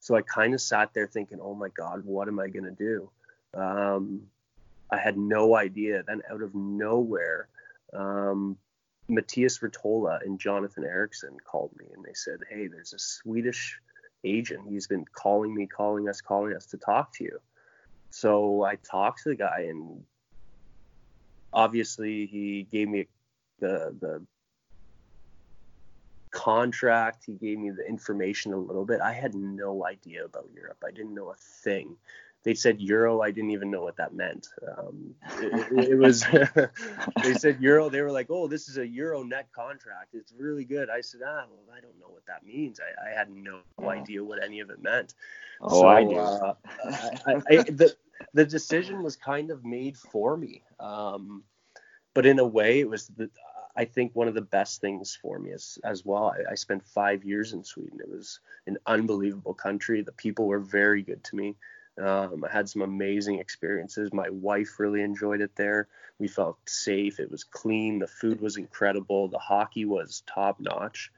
So I kind of sat there thinking, oh my God, what am I gonna do? Um, I had no idea. Then out of nowhere, um, Mattias Ritola and Jonathan Ericsson called me and they said, Hey, there's a Swedish agent. He's been calling me, calling us, calling us to talk to you. So I talked to the guy and obviously he gave me the the contract. He gave me the information a little bit. I had no idea about Europe. I didn't know a thing they said euro. I didn't even know what that meant. Um, it, it, was they said euro. They were like, oh, this is a euro net contract. It's really good. I said, ah, well, I don't know what that means. I, I had no idea what any of it meant. Oh, so, I do. Uh, I, I, the the decision was kind of made for me. Um, but in a way, it was the I think one of the best things for me as as well. I, I, spent five years in Sweden. It was an unbelievable country. The people were very good to me. Um, I had some amazing experiences. My wife really enjoyed it there. We felt safe. It was clean. The food was incredible. The hockey was top notch.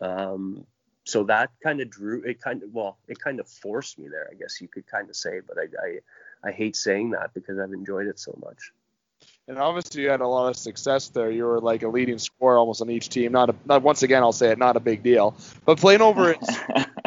Um, so that kind of drew it. Kind of well, it kind of forced me there. I guess you could kind of say, but I, I I hate saying that because I've enjoyed it so much. And obviously, you had a lot of success there. You were like a leading scorer almost on each team. Not, a, not once again, I'll say it, not a big deal. But playing over in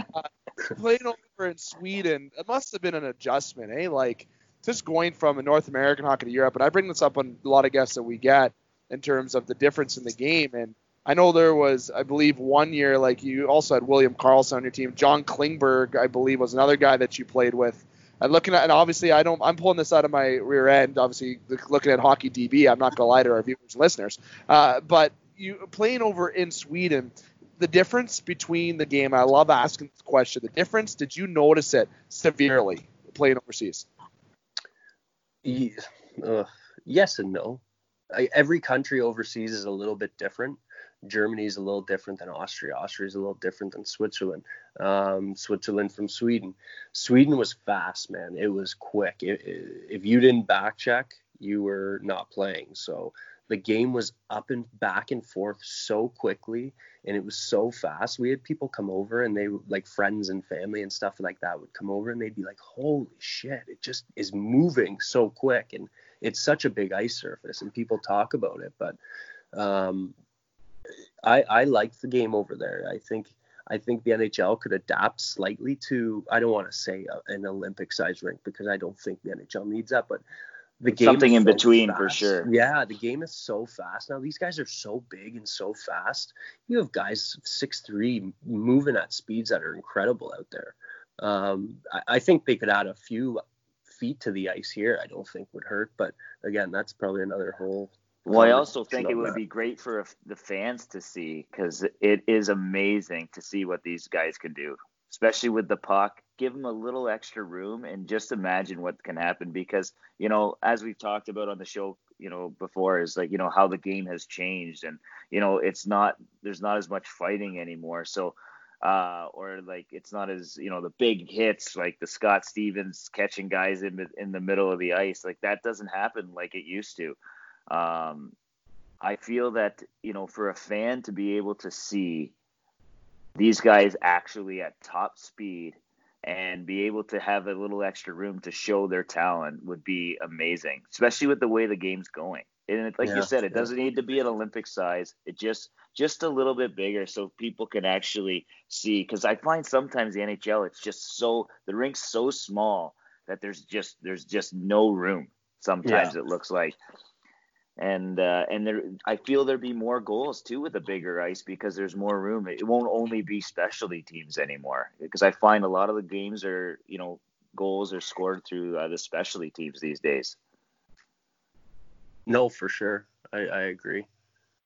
playing over in Sweden, it must have been an adjustment, eh? Like just going from a North American hockey to Europe, and I bring this up on a lot of guests that we get in terms of the difference in the game. And I know there was, I believe, one year like you also had William Karlsson on your team. John Klingberg, I believe, was another guy that you played with. And looking at, and obviously, I don't, I'm pulling this out of my rear end. Obviously, looking at hockey DB, I'm not gonna lie to our viewers and listeners. Uh, but you playing over in Sweden, the difference between the game? I love asking this question. The difference, did you notice it severely playing overseas? Uh, yes and no. I, every country overseas is a little bit different. Germany is a little different than Austria. Austria is a little different than Switzerland. Um, Switzerland from Sweden. Sweden was fast, man. It was quick. It, it, if you didn't back check, you were not playing. So the game was up and back and forth so quickly and it was so fast. We had people come over and they like friends and family and stuff like that would come over and they'd be like, "Holy shit, it just is moving so quick." And it's such a big ice surface and people talk about it, but um, I I liked the game over there. I think I think the NHL could adapt slightly to I don't want to say a, an Olympic size rink because I don't think the NHL needs that, but the game something in so between fast. for sure. Yeah, the game is so fast now. These guys are so big and so fast. You have guys six three moving at speeds that are incredible out there. Um, I, I, think they could add a few feet to the ice here. I don't think would hurt, but again, that's probably another whole. Well, I also think it would that. be great for the fans to see because it is amazing to see what these guys can do especially with the puck. Give them a little extra room and just imagine what can happen because, you know, as we've talked about on the show, you know, before is like, you know, how the game has changed and, you know, it's not, there's not as much fighting anymore. So, uh, or like it's not as, you know, the big hits like the Scott Stevens catching guys in, in the middle of the ice. Like that doesn't happen like it used to. Um, I feel that, you know, for a fan to be able to see, these guys actually at top speed and be able to have a little extra room to show their talent would be amazing, especially with the way the game's going. And it, like yeah, you said, it yeah. doesn't need to be an Olympic size. It just just a little bit bigger so people can actually see. Because I find sometimes the NHL, it's just so the rink's so small that there's just there's just no room. Sometimes yeah. it looks like. And uh, and there I feel there'd be more goals too with a bigger ice because there's more room. It won't only be specialty teams anymore because I find a lot of the games are you know goals are scored through uh, the specialty teams these days. No, for sure, I, I agree.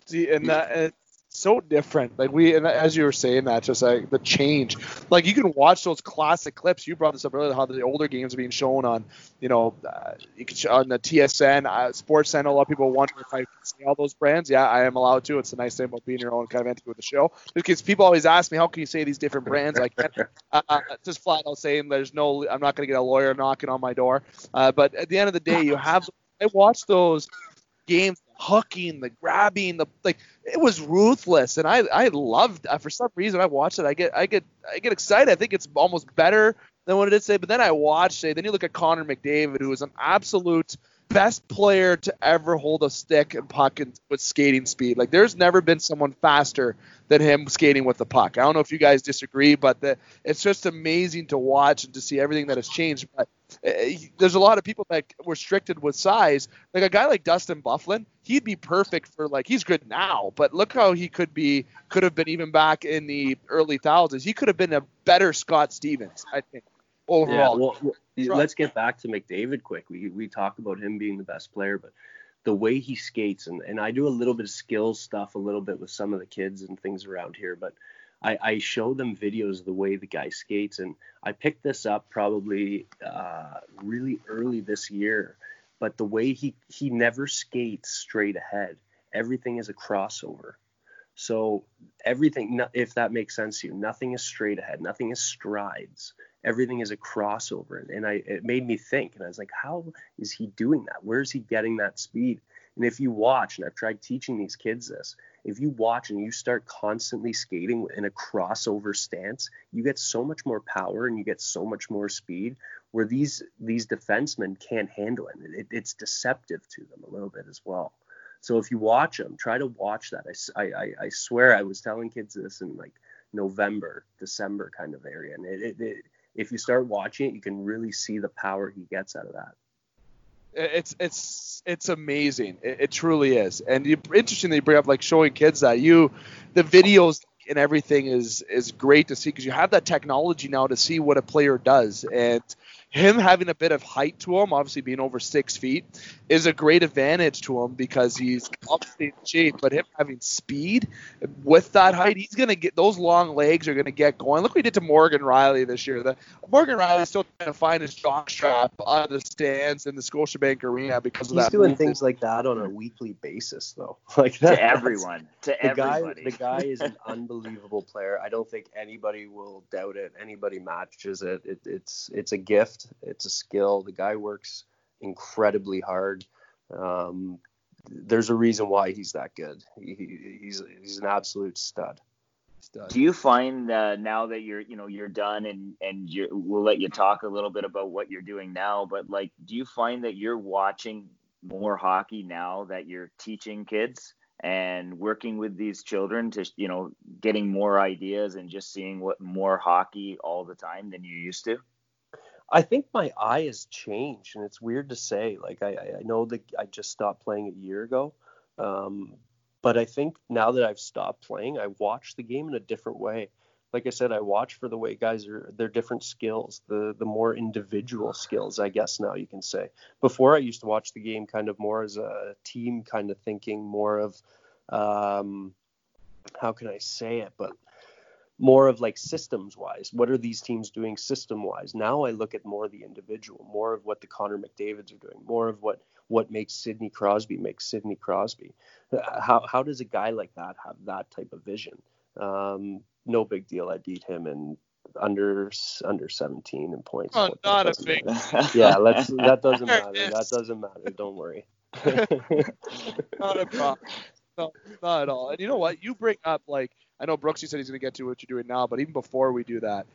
See, and that so different. Like we, and as you were saying that, just like the change. Like you can watch those classic clips. You brought this up earlier, how the older games are being shown on, you know, uh, you can show on the TSN, uh, Sportsnet. A lot of people wonder if I can see all those brands. Yeah, I am allowed to. It's a nice thing about being your own kind of entity with the show. Because people always ask me, how can you say these different brands? I can't. Uh, uh, just flat out saying, there's no. I'm not going to get a lawyer knocking on my door. Uh, but at the end of the day, you have. I watch those games hooking, the grabbing, the like it was ruthless and I I loved uh, for some reason I watched it I get I get I get excited I think it's almost better than what it did say but then I watched it then you look at Connor McDavid who is an absolute best player to ever hold a stick and puck and with skating speed like there's never been someone faster than him skating with the puck I don't know if you guys disagree but the, it's just amazing to watch and to see everything that has changed but uh, there's a lot of people that were restricted with size. Like a guy like Dustin Byfuglien, he'd be perfect for like he's good now, but look how he could be could have been even back in the early thousands. He could have been a better Scott Stevens, I think. Overall. Yeah, well, let's get back to McDavid quick. We we talk about him being the best player, but the way he skates and, and I do a little bit of skills stuff a little bit with some of the kids and things around here, but I, I show them videos of the way the guy skates, and I picked this up probably uh, really early this year. But the way he he never skates straight ahead, everything is a crossover. So everything, if that makes sense to you, nothing is straight ahead, nothing is strides. Everything is a crossover, and I it made me think, and I was like, how is he doing that? Where is he getting that speed? And if you watch, and I've tried teaching these kids this, if you watch and you start constantly skating in a crossover stance, you get so much more power and you get so much more speed where these these defensemen can't handle it. it it's deceptive to them a little bit as well. So if you watch them, try to watch that. I, I, I swear I was telling kids this in like November, December kind of area. And it, it, it, if you start watching it, you can really see the power he gets out of that it's it's it's amazing. It, it truly is. And you, interesting that you bring up like showing kids that you, the videos and everything is is great to see because you have that technology now to see what a player does. And him having a bit of height to him, obviously being over six feet, is a great advantage to him because he's obviously in shape. But him having speed with that height, he's gonna get those long legs are gonna get going. Look what he did to Morgan Rielly this year. The Morgan Rielly still trying to find his jock strap out of the stands in the Scotiabank Arena because of he's that. He's doing things like that on a weekly basis, though. Like that, to everyone, to the everybody. Guy, the guy is an unbelievable player. I don't think anybody will doubt it. Anybody matches it. it it's it's a gift. It's a skill. The guy works incredibly hard. Um, there's a reason why he's that good. He, he's he's an absolute stud. stud. Do you find uh, now that you're you know you're done and and you we'll let you talk a little bit about what you're doing now, but like do you find that you're watching more hockey now that you're teaching kids and working with these children to you know getting more ideas and just seeing what more hockey all the time than you used to? I think my eye has changed, and it's weird to say. Like I, I know that I just stopped playing a year ago, um, but I think now that I've stopped playing, I watch the game in a different way. Like I said, I watch for the way guys are their different skills, the the more individual skills, I guess now you can say. Before I used to watch the game kind of more as a team kind of thinking, more of um, how can I say it, but more of like systems wise what are these teams doing system wise now i look at more the individual more of what the connor mcdavids are doing more of what what makes sidney crosby make sidney crosby. Uh, how, how does a guy like that have that type of vision? Um, no big deal. I beat him in under under 17 in points. Oh, not a big yeah let's that doesn't matter. That doesn't matter. Don't worry. Not a problem no, not at all and you know what you bring up like I know Brooksy said he's going to get to what you're doing now, but even before we do that,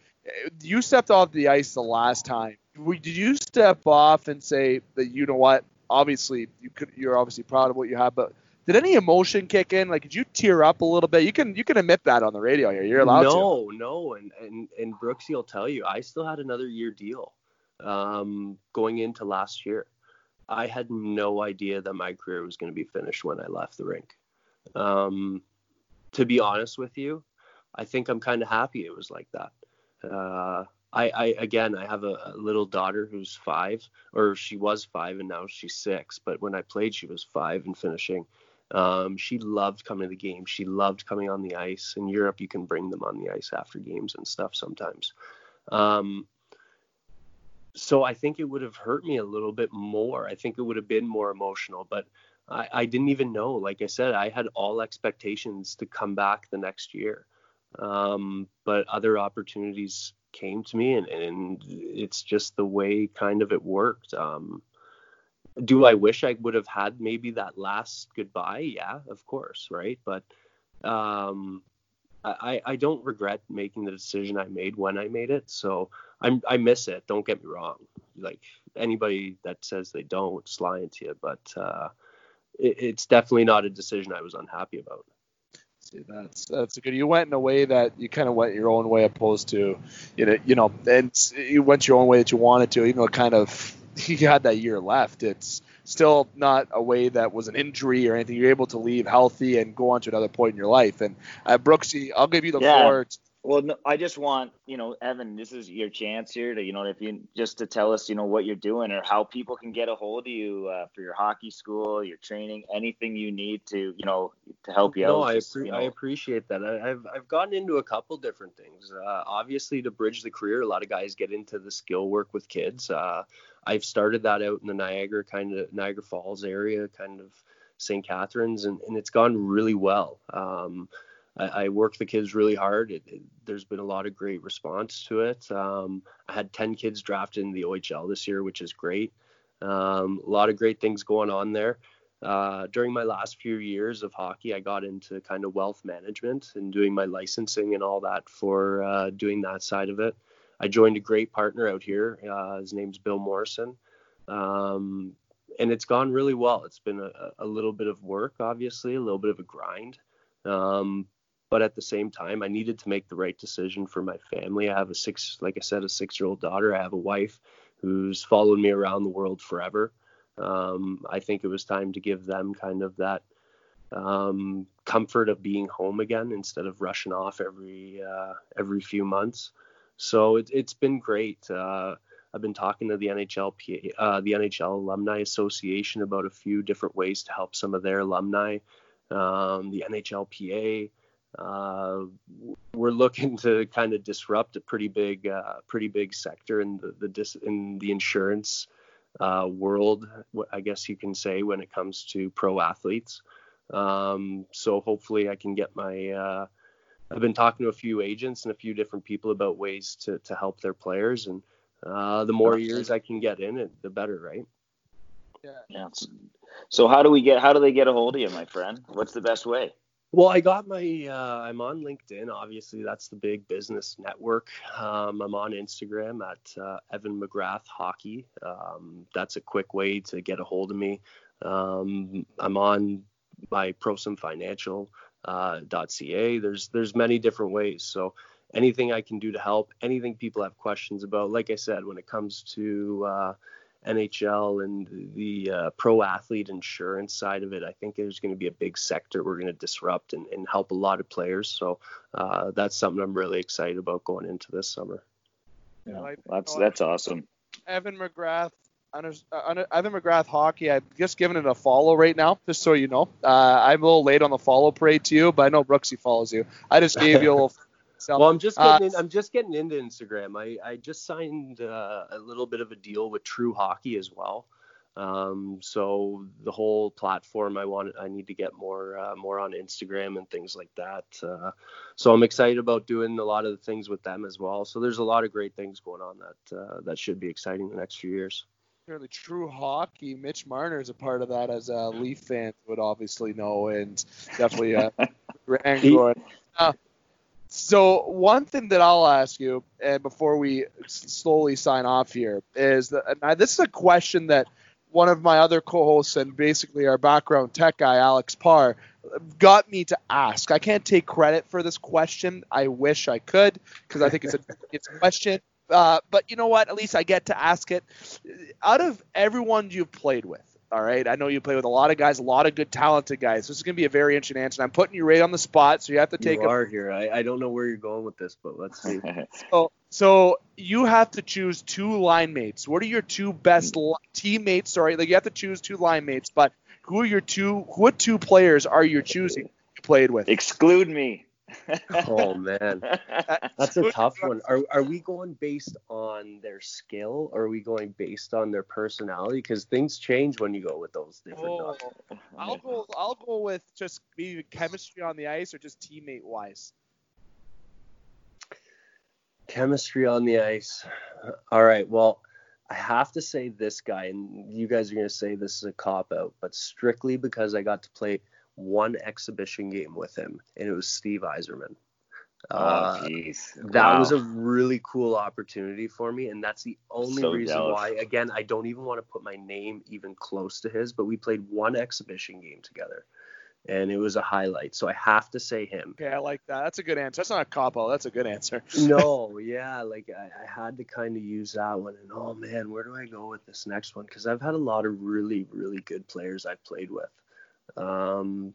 you stepped off the ice the last time. Did you step off and say that you know what? Obviously, you could. You're obviously proud of what you have, but did any emotion kick in? Like, did you tear up a little bit? You can you can admit that on the radio here. You're allowed no, to. No, no, and and and Brooksy will tell you, I still had another year deal um, going into last year. I had no idea that my career was going to be finished when I left the rink. Um, to be honest with you, I think I'm kind of happy it was like that. Uh, I, I, again, I have a, a, little daughter who's five, or she was five, and now she's six. But when I played, she was five and finishing. Um, she loved coming to the game. She loved coming on the ice. In Europe, you can bring them on the ice after games and stuff sometimes. Um, so I think it would have hurt me a little bit more. I think it would have been more emotional, but I, I didn't even know. Like I said, I had all expectations to come back the next year. Um, but other opportunities came to me, and, and it's just the way kind of it worked. Um, do I wish I would have had maybe that last goodbye? Yeah, of course, right? But um, I, I don't regret making the decision I made when I made it. So I'm, I miss it. Don't get me wrong. Like anybody that says they don't, it's lying to you. But uh, it, it's definitely not a decision I was unhappy about. See, that's that's good. You went in a way that you kind of went your own way, opposed to, you know, you know, and you went your own way that you wanted to, even though it kind of you had that year left. It's still not a way that was an injury or anything. You're able to leave healthy and go on to another point in your life. And uh, Brooksy, I'll give you the yeah. floor. Well, no, I just want you know, Evan, this is your chance here to you know, if you just to tell us you know what you're doing or how people can get a hold of you uh, for your hockey school, your training, anything you need to you know to help you no, out. I, appre- you know. I appreciate that. I, have I've gotten into a couple different things. Uh, obviously, to bridge the career, a lot of guys get into the skill work with kids. Uh, I've started that out in the Niagara kind of Niagara Falls area, kind of St. Catharines, and, and it's gone really well. Um, I, I work the kids really hard. It, it, there's been a lot of great response to it. Um, I had 10 kids drafted in the OHL this year, which is great. Um, a lot of great things going on there. Uh, during my last few years of hockey, I got into kind of wealth management and doing my licensing and all that for uh, doing that side of it. I joined a great partner out here. Uh, his name's Bill Morrison. Um, and it's gone really well. It's been a, a, little bit of work, obviously, a little bit of a grind. Um, but at the same time, I needed to make the right decision for my family. I have a six, like I said, a six year old daughter. I have a wife who's followed me around the world forever. Um, I think it was time to give them kind of that um, comfort of being home again instead of rushing off every uh, every few months. So it, has been great. Uh, I've been talking to the NHL, uh, the NHL Alumni Association about a few different ways to help some of their alumni. Um, the NHLPA. Uh, we're looking to kind of disrupt a pretty big, uh, pretty big sector in the, the dis- in the insurance uh, world, I guess you can say, when it comes to pro athletes. Um, so hopefully, I can get my uh, I've been talking to a few agents and a few different people about ways to, to help their players. And uh, the more years I can get in it, the better, right? Yeah. yeah. So how do we get? How do they get a hold of you, my friend? What's the best way? Well, I got my. Uh, I'm on LinkedIn. Obviously, that's the big business network. Um, I'm on Instagram at uh, Evan McGrath Hockey. Um, that's a quick way to get a hold of me. Um, I'm on my ProSum Financial uh, .ca. There's there's many different ways. So anything I can do to help, anything people have questions about. Like I said, when it comes to uh, NHL and the uh, pro athlete insurance side of it, I think there's going to be a big sector we're going to disrupt and, and, help a lot of players. So uh, that's something I'm really excited about going into this summer. Yeah, that's that's awesome. Evan McGrath under, uh, Evan McGrath Hockey. I've just given it a follow right now, just so you know. Uh, I'm a little late on the follow parade to you, but I know Brooksy follows you. I just gave you a little. Well, I'm just getting uh, in, I'm just getting into Instagram. I, I just signed uh, a little bit of a deal with True Hockey as well. Um, so the whole platform I want I need to get more uh, more on Instagram and things like that. Uh, so I'm excited about doing a lot of the things with them as well. So there's a lot of great things going on that uh, that should be exciting the next few years the true hockey. Mitch Marner is a part of that, as a Leaf fan would obviously know, and definitely uh, a uh, so one thing that I'll ask you, and before we slowly sign off here, is that this is a question that one of my other co-hosts and basically our background tech guy, Alex Parr, got me to ask. I can't take credit for this question. I wish I could because I think it's a it's a question Uh, but you know what? At least I get to ask it. Out of everyone you've played with, all right. I know you play with a lot of guys, a lot of good, talented guys. This is going to be a very interesting answer. I'm putting you right on the spot, so you have to take. You are a, here. I, I don't know where you're going with this, but let's see. so, so you have to choose two line mates. What are your two best li- teammates? Sorry, like you have to choose two line mates, but who are your two? What two players are you choosing? You played with. Exclude me. Oh man, that's a tough one. Are are we going based on their skill, or are we going based on their personality? Because things change when you go with those different. Oh, I'll go. I'll go with just maybe chemistry on the ice, or just teammate wise. Chemistry on the ice. All right. Well, I have to say this guy, and you guys are gonna say this is a cop out, but strictly because I got to play one exhibition game with him, and it was Steve Yzerman. Oh, uh, jeez. That wow. was a really cool opportunity for me, and that's the only so reason jealous. why. Again, I don't even want to put my name even close to his, but we played one exhibition game together, and it was a highlight. So I have to say him. Okay, I like that. That's a good answer. That's not a cop out. That's a good answer. no, yeah, like I, I had to kind of use that one, and oh man, where do I go with this next one? Because I've had a lot of really, really good players I've played with. Um,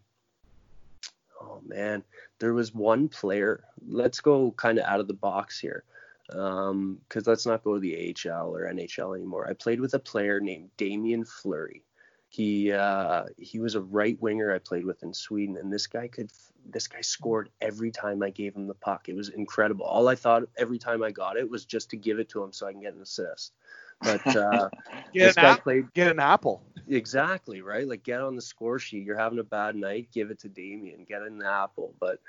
oh man, there was one player. Let's go kind of out of the box here, because um, let's not go to the AHL or NHL anymore. I played with a player named Damien Fleury. He uh, he was a right winger I played with in Sweden, and this guy could this guy scored every time I gave him the puck. It was incredible. All I thought every time I got it was just to give it to him so I can get an assist. But uh, this guy app, played. Get an apple. Exactly right. Like get on the score sheet. You're having a bad night, give it to Damien. Get an apple. But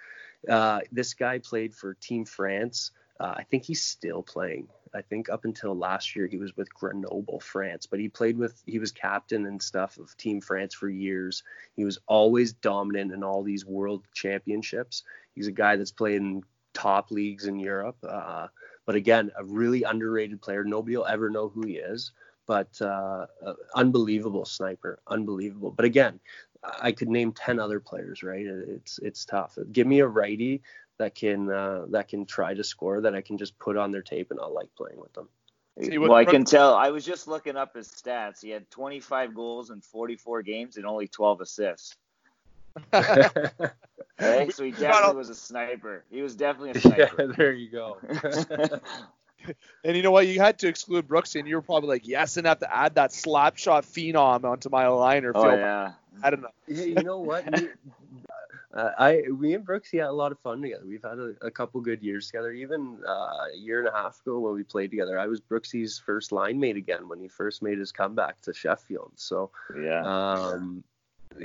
uh, this guy played for Team France. Uh, I think he's still playing. I think up until last year he was with Grenoble, France, but he played with he was captain and stuff of Team France for years. He was always dominant in all these world championships. He's a guy that's played in top leagues in Europe. Uh, but again, a really underrated player. Nobody will ever know who he is, but uh, uh, unbelievable sniper, unbelievable. But again, I could name ten other players, right? It's it's tough. Give me a righty that can uh, that can try to score that I can just put on their tape and I'll like playing with them. Well, I can tell. I was just looking up his stats. He had 25 goals in 44 games and only 12 assists. Right? So he definitely was a sniper. He was definitely a sniper. Yeah, there you go. And you know what? You had to exclude Brooksy, and you were probably like, yes, and have to add that slap shot phenom onto my liner. Oh, yeah. I don't know. yeah, you know what? Me, uh, I we and Brooksy had a lot of fun together. We've had a, a couple good years together. Even uh, a year and a half ago when we played together, I was Brooksy's first line mate again when he first made his comeback to Sheffield. So yeah. Um,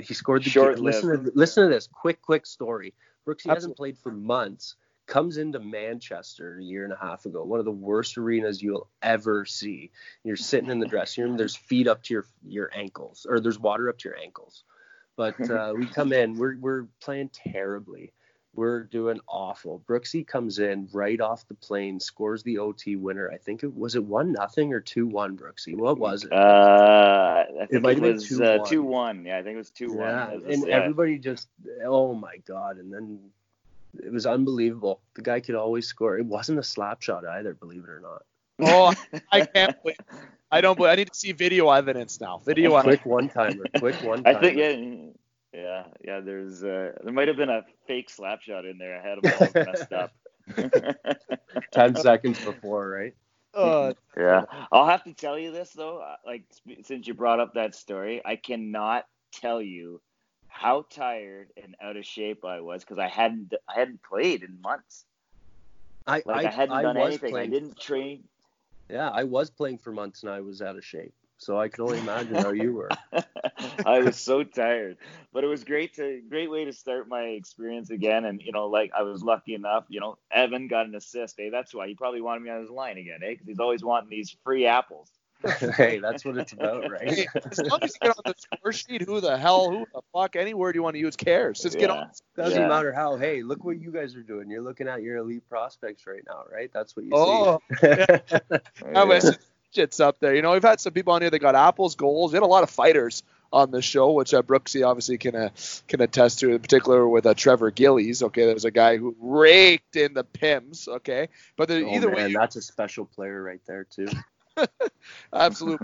he scored the Short listen to listen to this quick quick story. Brooksy hasn't played for months. Comes into Manchester a year and a half ago, one of the worst arenas you'll ever see. You're sitting in the dressing room. There's feet up to your your ankles, or there's water up to your ankles. But uh, we come in, we're we're playing terribly we're doing awful. Brooksy comes in right off the plane, scores the OT winner. I think it was it one nothing or two one. Brooksy, what was it? Uh, I think it, might it was two, uh, two one. Yeah, I think it was two one. Yeah, and everybody just, oh my god! And then it was unbelievable. The guy could always score. It wasn't a slap shot either, believe it or not. Oh, I can't believe. I don't. believe. I need to see video evidence now. Video. quick one timer. Quick one. I think yeah. Yeah, yeah. There's uh, there might have been a fake slap shot in there. I had them all messed up. Ten seconds before, right? Uh, yeah, I'll have to tell you this though. Uh, like since you brought up that story, I cannot tell you how tired and out of shape I was because I hadn't I hadn't played in months. I like I, I hadn't I done anything. Playing, I didn't train. Yeah, I was playing for months and I was out of shape. So I can only imagine how you were. I was so tired, but it was great to great way to start my experience again. And you know, like I was lucky enough, you know, Evan got an assist. Hey, that's why he probably wanted me on his line again, eh? Because he's always wanting these free apples. hey, that's what it's about, right? as long as you get on the score sheet, who the hell, who the fuck, any word you want to use cares. Just yeah. get on. Doesn't yeah. matter how. Hey, look what you guys are doing. You're looking at your elite prospects right now, right? That's what you oh, see. Yeah. yeah. up there. You know, we've had some people on here that got apples, goals. We had a lot of fighters on the show, which uh, Brooksy obviously can uh, can attest to, in particular with uh, Trevor Gillies. Okay, there's a guy who raked in the Pims. Okay, but oh, either man, way, that's a special player right there too. absolute.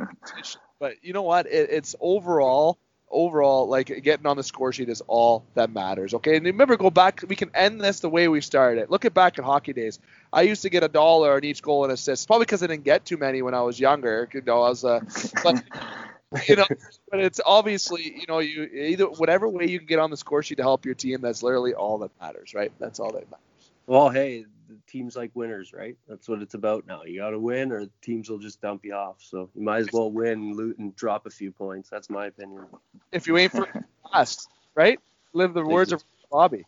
but you know what? It, it's overall overall, like getting on the score sheet is all that matters. Okay, and remember, go back. We can end this the way we started. It. Look at back at hockey days. I used to get a dollar on each goal and assist, probably because I didn't get too many when I was younger. You know, I was a, but you know, but it's obviously you know you either whatever way you can get on the score sheet to help your team. That's literally all that matters, right? That's all that matters. Well, hey, teams like winners, right? That's what it's about now. You got to win, or teams will just dump you off. So you might as well win, loot, and drop a few points. That's my opinion. If you aim for last, right? Live the words of Bobby.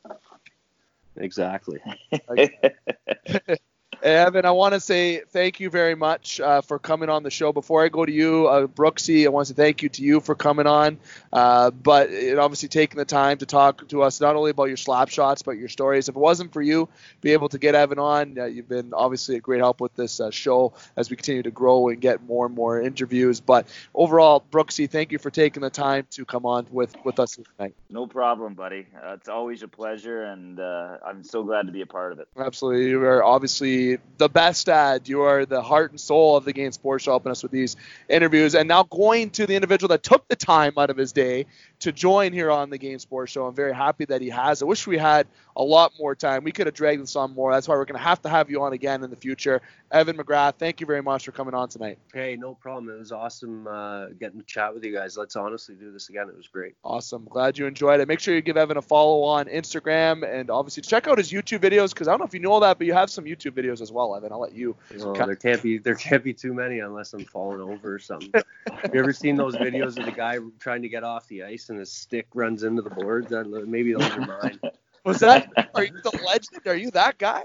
Exactly. Evan, I want to say thank you very much uh, for coming on the show. Before I go to you, uh, Brooksy, I want to thank you to you for coming on, uh, but it obviously taking the time to talk to us not only about your slap shots but your stories. If it wasn't for you, be able to get Evan on, uh, you've been obviously a great help with this uh, show as we continue to grow and get more and more interviews. But overall, Brooksy, thank you for taking the time to come on with with us tonight. No problem, buddy. Uh, it's always a pleasure, and I'm so glad to be a part of it. Absolutely, you are obviously the best ad. You are the heart and soul of the game sports helping us with these interviews. And now going to the individual that took the time out of his day to join here on the Game Sports Show. I'm very happy that he has. I wish we had a lot more time. We could have dragged this on more. That's why we're going to have to have you on again in the future. Evan McGrath, thank you very much for coming on tonight. Hey, no problem. It was awesome uh, getting to chat with you guys. Let's honestly do this again. It was great. Awesome. Glad you enjoyed it. Make sure you give Evan a follow on Instagram and obviously check out his YouTube videos because I don't know if you know all that, but you have some YouTube videos as well, Evan. I'll let you. Well, there can't be there can't be too many unless I'm falling over or something. have you ever seen those videos of the guy trying to get off the ice and his stick runs runs into the boards. That, maybe those are mine. Was that? Are you the legend? Are you that guy?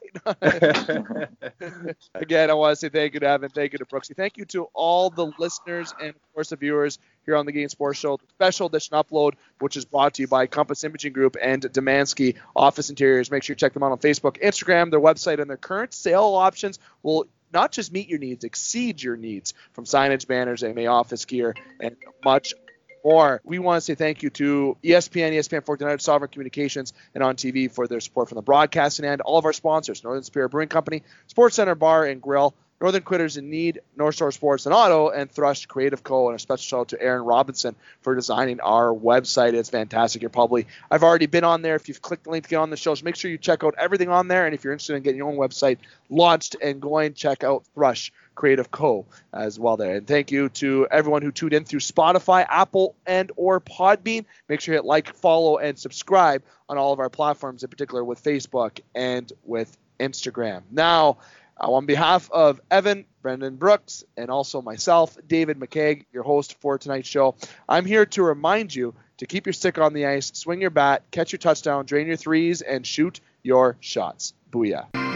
Again, I want to say thank you to Evan, thank you to Brooksy, thank you to all the listeners and of course the viewers here on the Game Sports Show. Special edition upload, which is brought to you by Compass Imaging Group and Demansky Office Interiors. Make sure you check them out on Facebook, Instagram, their website, and their current sale options will not just meet your needs, exceed your needs from signage, banners, and office gear, and much more. We want to say thank you to ESPN, ESPN 1400, Sovereign Communications, and on TV for their support from the broadcasting end. All of our sponsors, Northern Superior Brewing Company, Sports Center Bar and Grill, Northern Quilters in Need, North Shore Sports and Auto, and Thrush Creative Co. And a special shout out to Aaron Robinson for designing our website. It's fantastic. You're probably I've already been on there. If you've clicked the link to get on the show, so make sure you check out everything on there. And if you're interested in getting your own website launched and going, check out Thrush Creative Co. as well there. And thank you to everyone who tuned in through Spotify, Apple, and or Podbean. Make sure you hit like, follow, and subscribe on all of our platforms, in particular with Facebook and with Instagram. Now, uh, on behalf of Evan, Brendan Brooks, and also myself, David McKeag, your host for tonight's show, I'm here to remind you to keep your stick on the ice, swing your bat, catch your touchdown, drain your threes, and shoot your shots. Booyah.